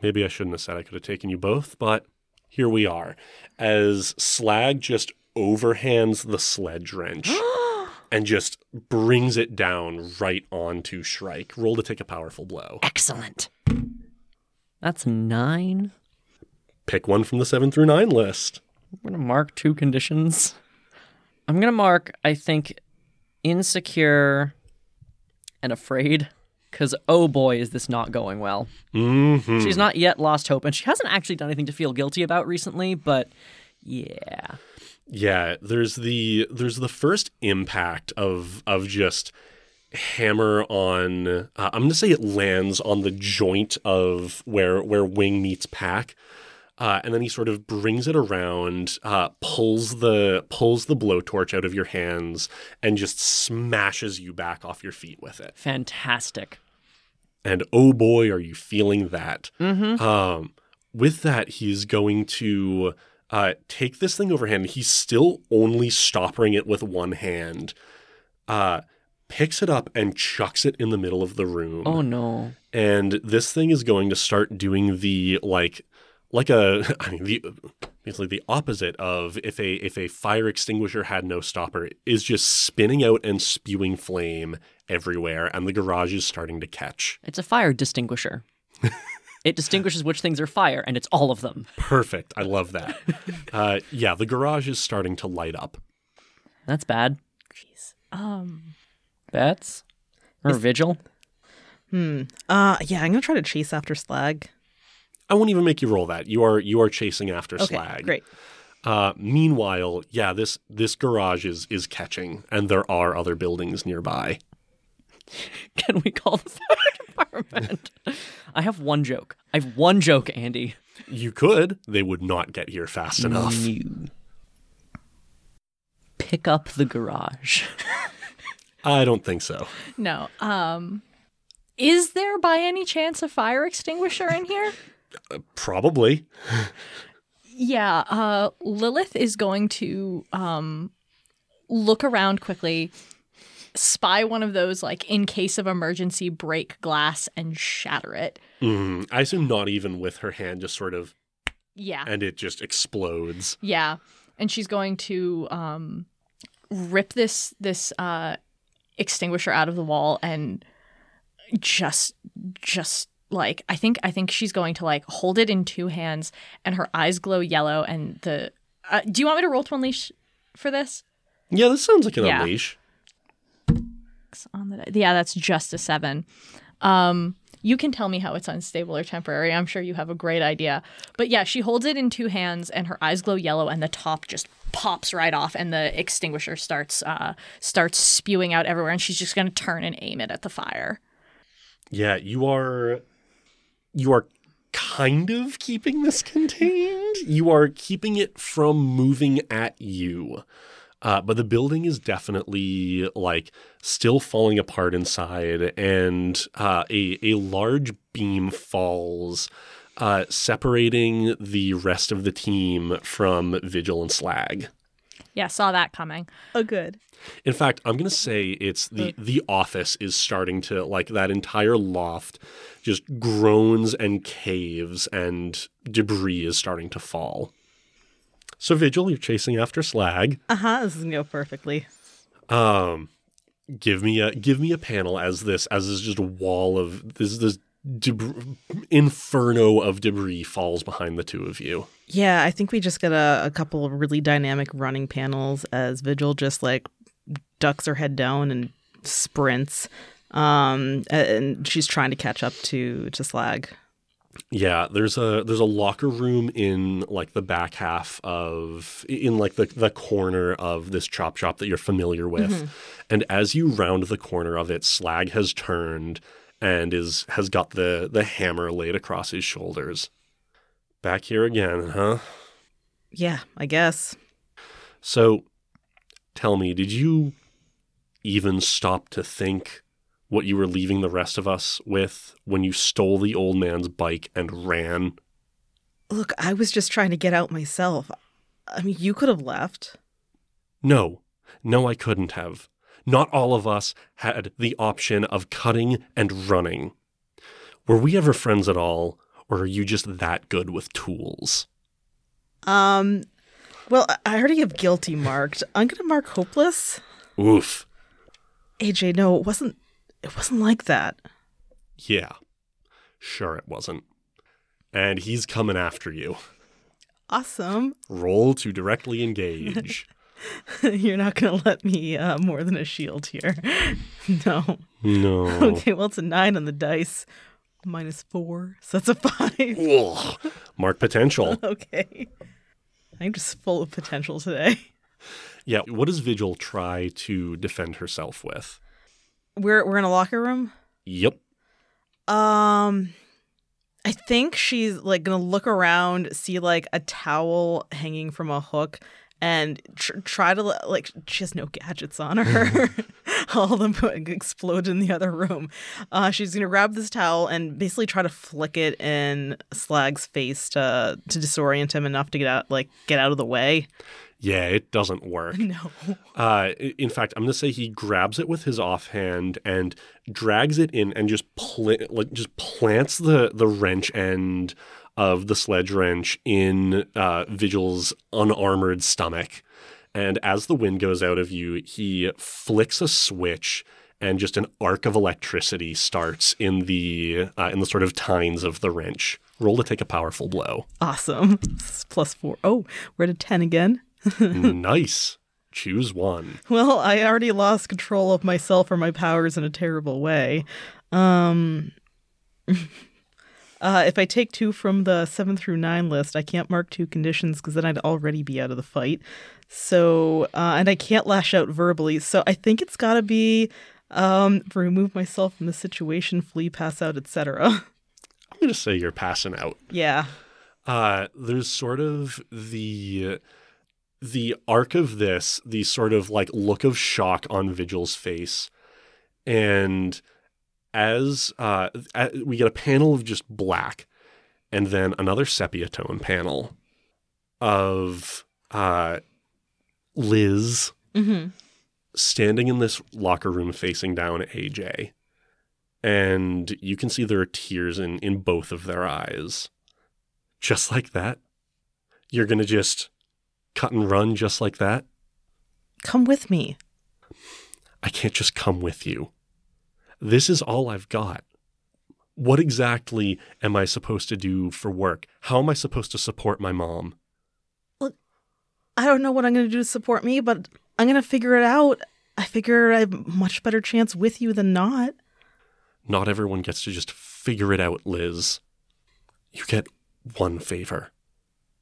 Maybe I shouldn't have said I could have taken you both, but here we are. As Slag just overhands the sledge wrench and just brings it down right onto Shrike. Roll to take a powerful blow. Excellent. That's nine. Pick one from the seven through nine list. I'm gonna mark two conditions. I'm gonna mark, I think, insecure and afraid. Cause oh boy, is this not going well. Mm-hmm. She's not yet lost hope, and she hasn't actually done anything to feel guilty about recently, but yeah. Yeah, there's the there's the first impact of of just hammer on. Uh, I'm gonna say it lands on the joint of where where wing meets pack, uh, and then he sort of brings it around, uh, pulls the pulls the blowtorch out of your hands, and just smashes you back off your feet with it. Fantastic. And oh boy, are you feeling that? Mm-hmm. Um, with that, he's going to uh, take this thing overhand. He's still only stoppering it with one hand. Uh, picks it up and chucks it in the middle of the room. Oh no. And this thing is going to start doing the like, like a, I mean, the basically the opposite of if a if a fire extinguisher had no stopper is just spinning out and spewing flame everywhere, and the garage is starting to catch. It's a fire distinguisher. it distinguishes which things are fire, and it's all of them. Perfect. I love that. uh, yeah, the garage is starting to light up. That's bad. Um, Bets? Or vigil? Hmm. Uh yeah, I'm gonna try to chase after Slag. I won't even make you roll that. You are you are chasing after Okay, slag. great. Uh, meanwhile, yeah, this this garage is is catching, and there are other buildings nearby. Can we call the fire department? I have one joke. I have one joke, Andy. You could. They would not get here fast enough. You pick up the garage. I don't think so. no. Um, is there by any chance a fire extinguisher in here? Probably. Yeah, uh, Lilith is going to um, look around quickly, spy one of those, like, in case of emergency, break glass and shatter it. Mm, I assume not even with her hand, just sort of, Yeah. and it just explodes. Yeah. And she's going to um, rip this this uh, extinguisher out of the wall and just just like I think I think she's going to like hold it in two hands and her eyes glow yellow and the Uh, do you want me to roll to unleash for this? Yeah, this sounds like an Yeah. unleash. On the yeah, that's just a seven. Um, you can tell me how it's unstable or temporary. I'm sure you have a great idea. But yeah, she holds it in two hands, and her eyes glow yellow, and the top just pops right off, and the extinguisher starts uh starts spewing out everywhere, and she's just gonna turn and aim it at the fire. Yeah, you are you are kind of keeping this contained. You are keeping it from moving at you. Uh, but the building is definitely like still falling apart inside, and uh, a a large beam falls, uh, separating the rest of the team from Vigil and Slag. Yeah, saw that coming. Oh, good. In fact, I'm gonna say it's the the office is starting to like that entire loft just groans and caves and debris is starting to fall. So Vigil, you're chasing after Slag. Uh huh. This is gonna go perfectly. Um, give me a give me a panel as this as this just a wall of this this debr- inferno of debris falls behind the two of you. Yeah, I think we just get a, a couple of really dynamic running panels as Vigil just like ducks her head down and sprints. Um, and she's trying to catch up to to Slag. Yeah, there's a there's a locker room in like the back half of in like the the corner of this chop shop that you're familiar with. Mm-hmm. And as you round the corner of it, Slag has turned and is has got the the hammer laid across his shoulders. Back here again, huh? Yeah, I guess. So tell me, did you even stop to think what you were leaving the rest of us with when you stole the old man's bike and ran? Look, I was just trying to get out myself. I mean, you could have left. No, no, I couldn't have. Not all of us had the option of cutting and running. Were we ever friends at all, or are you just that good with tools? Um, well, I- already have guilty marked. I'm gonna mark hopeless. Oof. AJ, no, it wasn't. It wasn't like that. Yeah. Sure, it wasn't. And he's coming after you. Awesome. Roll to directly engage. You're not gonna let me uh, more than a shield here. no. no. Okay, well, it's a nine on the dice. Minus four, so that's a five. Ugh. Mark potential. okay. I'm just full of potential today. Yeah. What does Vigil try to defend herself with? We're we're in a locker room. Yep. Um, I think she's like gonna look around, see like a towel hanging from a hook, and tr- try to like she has no gadgets on her. All of them explode in the other room. Uh, she's gonna grab this towel and basically try to flick it in Slag's face to to disorient him enough to get out like get out of the way. Yeah, it doesn't work. No. Uh, in fact, I'm going to say he grabs it with his offhand and drags it in and just pl- like just plants the the wrench end of the sledge wrench in uh, Vigil's unarmored stomach. And as the wind goes out of you, he flicks a switch, and just an arc of electricity starts in the uh, in the sort of tines of the wrench. Roll to take a powerful blow. Awesome. Plus four. Oh, we're at a ten again. nice. Choose one. Well, I already lost control of myself or my powers in a terrible way. Um, uh, if I take two from the seven through nine list, I can't mark two conditions because then I'd already be out of the fight. So, uh, and I can't lash out verbally. So I think it's got to be um, remove myself from the situation, flee, pass out, etc. I'm going to say you're passing out. yeah. uh, there's sort of the the arc of this, the sort of like look of shock on Vigil's face, and as uh, we get a panel of just black, and then another sepia tone panel of uh, Liz Mm-hmm. standing in this locker room facing down AJ. And you can see there are tears in, in both of their eyes. Just like that. You're going to just cut and run just like that? Come with me. I can't just come with you. This is all I've got. What exactly am I supposed to do for work? How am I supposed to support my mom? Look, I don't know what I'm going to do to support me, but I'm going to figure it out. I figure I have a much better chance with you than not. Not everyone gets to just figure it out, Liz. You get one favor.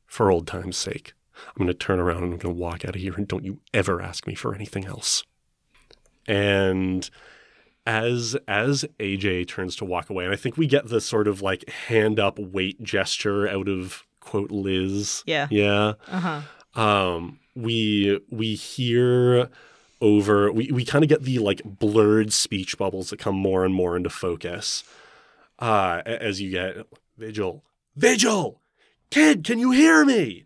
For old time's sake. I'm going to turn around and I'm going to walk out of here and don't you ever ask me for anything else. And as as AJ turns to walk away, and I think we get the sort of like hand up wait gesture out of quote Liz. Yeah. Yeah. Uh huh. um, we we hear over we, we kind of get the like blurred speech bubbles that come more and more into focus uh as you get vigil vigil kid can you hear me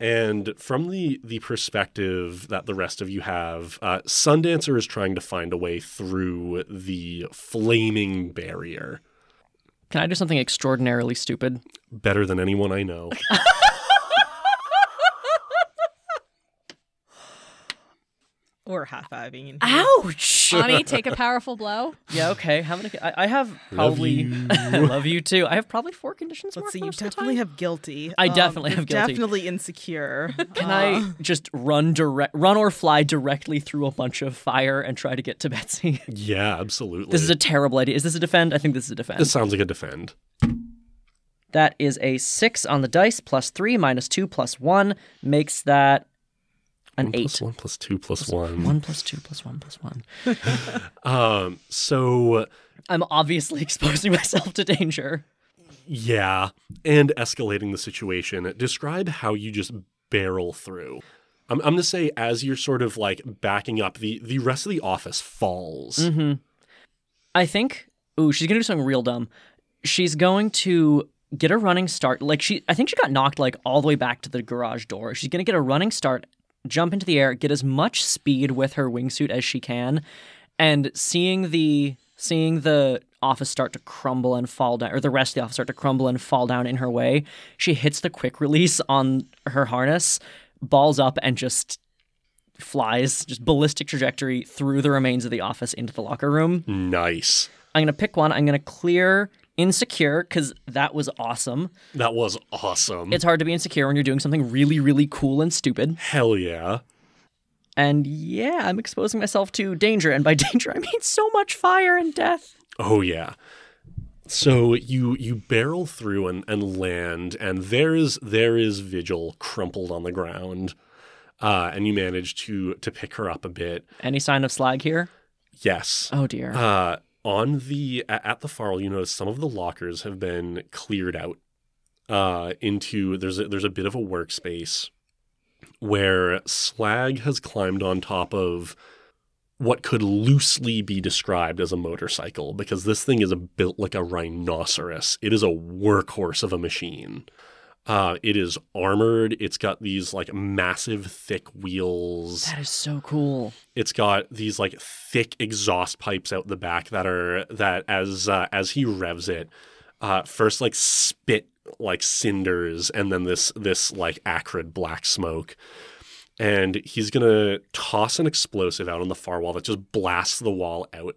and from the the perspective that the rest of you have uh, sundancer is trying to find a way through the flaming barrier Can I do something extraordinarily stupid? better than anyone i know Or high fiving. Ouch! Ani, take a powerful blow. yeah, okay. How many? I, I have probably. you. I love you too. I have probably four conditions. Let's marked see, you most of the definitely have guilty. Um, I definitely you're have guilty. Definitely insecure. Can Uh, I just run direct, run or fly directly through a bunch of fire and try to get to Betsy? yeah absolutely this is a terrible idea. Is this a defend? I think this is a defend. this sounds like a defend That is a six on the dice, plus three, minus two, plus one, makes that an One eight. plus one plus two plus one. One plus two plus one plus one. Um, so I'm obviously exposing myself to danger. yeah, and escalating the situation. Describe how you just barrel through. I'm, I'm gonna say as you're sort of like backing up, the the rest of the office falls. Mm-hmm. I think. Ooh, she's gonna do something real dumb. She's going to get a running start. Like she, I think she got knocked like all the way back to the garage door. She's gonna get a running start, jump into the air, get as much speed with her wingsuit as she can, and seeing the seeing the office start to crumble and fall down, or the rest of the office start to crumble and fall down in her way, she hits the quick release on her harness, balls up, and just flies, just ballistic trajectory through the remains of the office into the locker room. Nice. I'm gonna pick one. I'm gonna clear insecure because that was awesome. That was awesome. It's hard to be insecure when you're doing something really, really cool and stupid. Hell yeah. And yeah, I'm exposing myself to danger, and by danger I mean so much fire and death. Oh yeah. So you you barrel through and, and land, and there is there is Vigil crumpled on the ground, uh, and you manage to to pick her up a bit. Any sign of slag here? Yes. Oh dear. Uh, on the at the farl, you notice some of the lockers have been cleared out uh, into there's a, there's a bit of a workspace where Slag has climbed on top of what could loosely be described as a motorcycle because this thing is a, built like a rhinoceros. It is a workhorse of a machine. Uh, it is armored. It's got these like massive thick wheels that is so cool. it's got these like thick exhaust pipes out the back that are that as uh, as he revs it uh first like spit like cinders and then this this like acrid black smoke and he's gonna toss an explosive out on the far wall that just blasts the wall out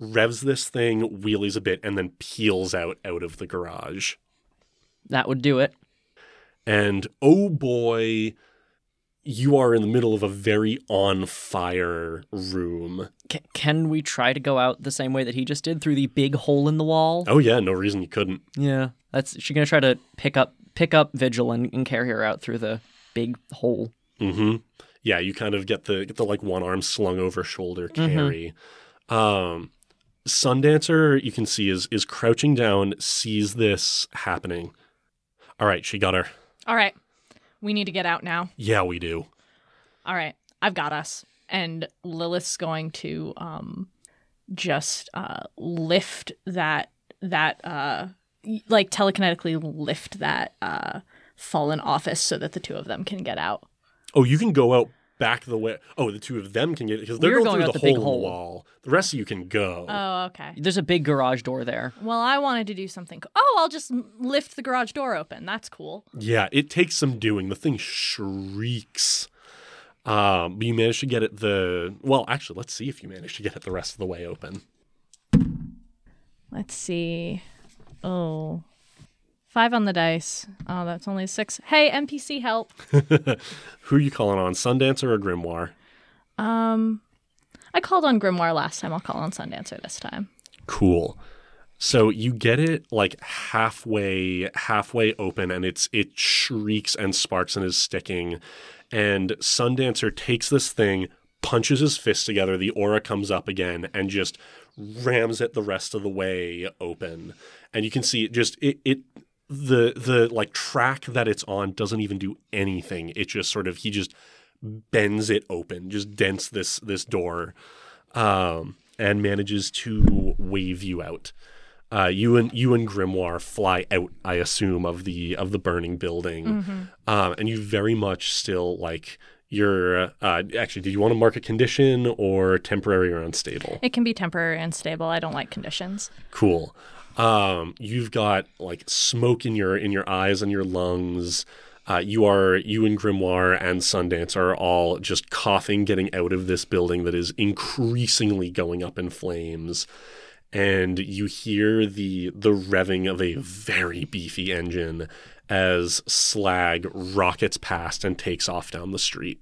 revs this thing wheelies a bit and then peels out out of the garage That would do it. and oh boy, you are in the middle of a very on fire room. C- can we try to go out the same way that he just did through the big hole in the wall? Oh yeah, no reason you couldn't. Yeah, that's she's gonna try to pick up pick up Vigil and, and carry her out through the big hole. Mm-hmm. Yeah, you kind of get the get the like one arm slung over shoulder carry. Um, Sundancer, you can see is is crouching down, sees this happening. All right, she got her. All right. We need to get out now. Yeah, we do. All right. I've got us. And Lilith's going to um just uh lift that that uh like telekinetically lift that uh fallen office so that the two of them can get out. Oh, you can go out back the way. Oh, the two of them can get it because they're We're going, going through out the, the big hole in the wall. The rest of you can go. Oh, okay. There's a big garage door there. Well, I wanted to do something. co- Oh, I'll just lift the garage door open. That's cool. Yeah, it takes some doing. The thing shrieks. Um, but you manage to get it the well. Actually, let's see if you manage to get it the rest of the way open. Let's see. Oh. Five on the dice. Oh, that's only six. Hey, NPC help. Who are you calling on, Sundancer or Grimoire? Um, I called on Grimoire last time. I'll call on Sundancer this time. Cool. So you get it like halfway halfway open and it's it shrieks and sparks and is sticking. And Sundancer takes this thing, punches his fist together, the aura comes up again and just rams it the rest of the way open. And you can see it just it it the the like track that it's on doesn't even do anything. It just sort of he just bends it open, just dents this this door, um, and manages to wave you out. Uh, you and you and Grimoire fly out, I assume, of the of the burning building, um, and you very much still like you're. Uh, actually, did you want to mark a condition or temporary or unstable? It can be temporary and stable. I don't like conditions. Cool. Um, you've got like smoke in your in your eyes and your lungs. Uh, you are you and Grimoire and Sundance are all just coughing, getting out of this building that is increasingly going up in flames. And you hear the the revving of a very beefy engine as Slag rockets past and takes off down the street.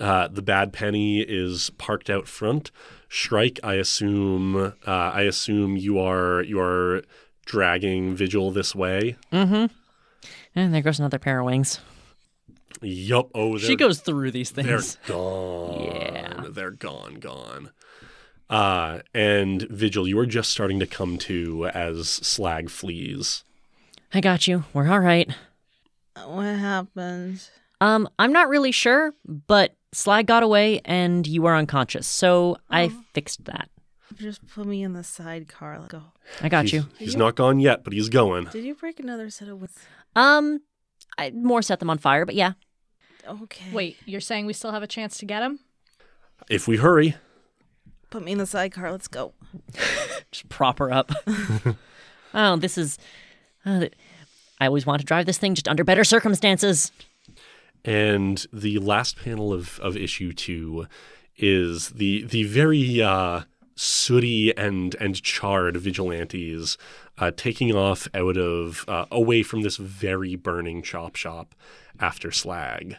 Uh, the bad penny is parked out front. Shrike, I assume. Uh, I assume you are you are dragging Vigil this way. Mm-hmm. And there goes another pair of wings. Yup. Oh, She goes through these things. they're gone. Yeah. they're gone, gone. Uh, and Vigil, you are just starting to come to as Slag flees. I got you. We're all right. What happened? Um, I'm not really sure, but Slag got away and you were unconscious, so I fixed that. Just put me in the sidecar. Let's go. I got he's, you. He's not gone yet, but he's going. Did you break another set of wings? Um, I more set them on fire, but yeah. Okay. Wait, you're saying we still have a chance to get him? If we hurry. Put me in the sidecar. Let's go. Just prop her up. oh, this is. Uh, I always want to drive this thing just under better circumstances. And the last panel of, of issue two is the the very uh, sooty and and charred vigilantes uh, taking off out of uh, away from this very burning chop shop after slag.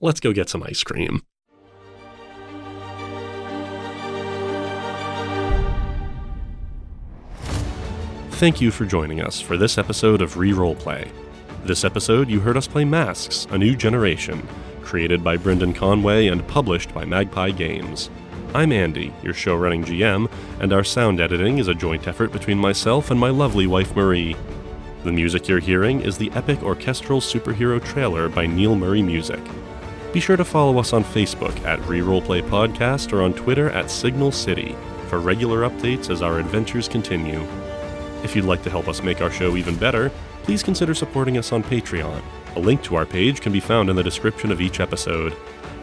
Let's go get some ice cream. Thank you for joining us for this episode of Reroll Play. This episode, you heard us play Masks, A New Generation, created by Brendan Conway and published by Magpie Games. I'm Andy, your show running GM, and our sound editing is a joint effort between myself and my lovely wife Marie. The music you're hearing is the epic orchestral superhero trailer by Neil Murray Music. Be sure to follow us on Facebook at Rerollplay Podcast or on Twitter at Signal City for regular updates as our adventures continue. If you'd like to help us make our show even better, please consider supporting us on Patreon. A link to our page can be found in the description of each episode.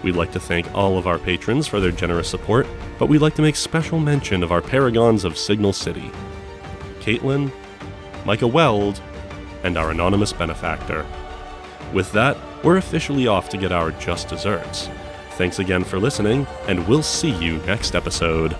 We'd like to thank all of our patrons for their generous support, but we'd like to make special mention of our paragons of Signal City Caitlin, Micah Weld, and our anonymous benefactor. With that, we're officially off to get our just desserts. Thanks again for listening, and we'll see you next episode.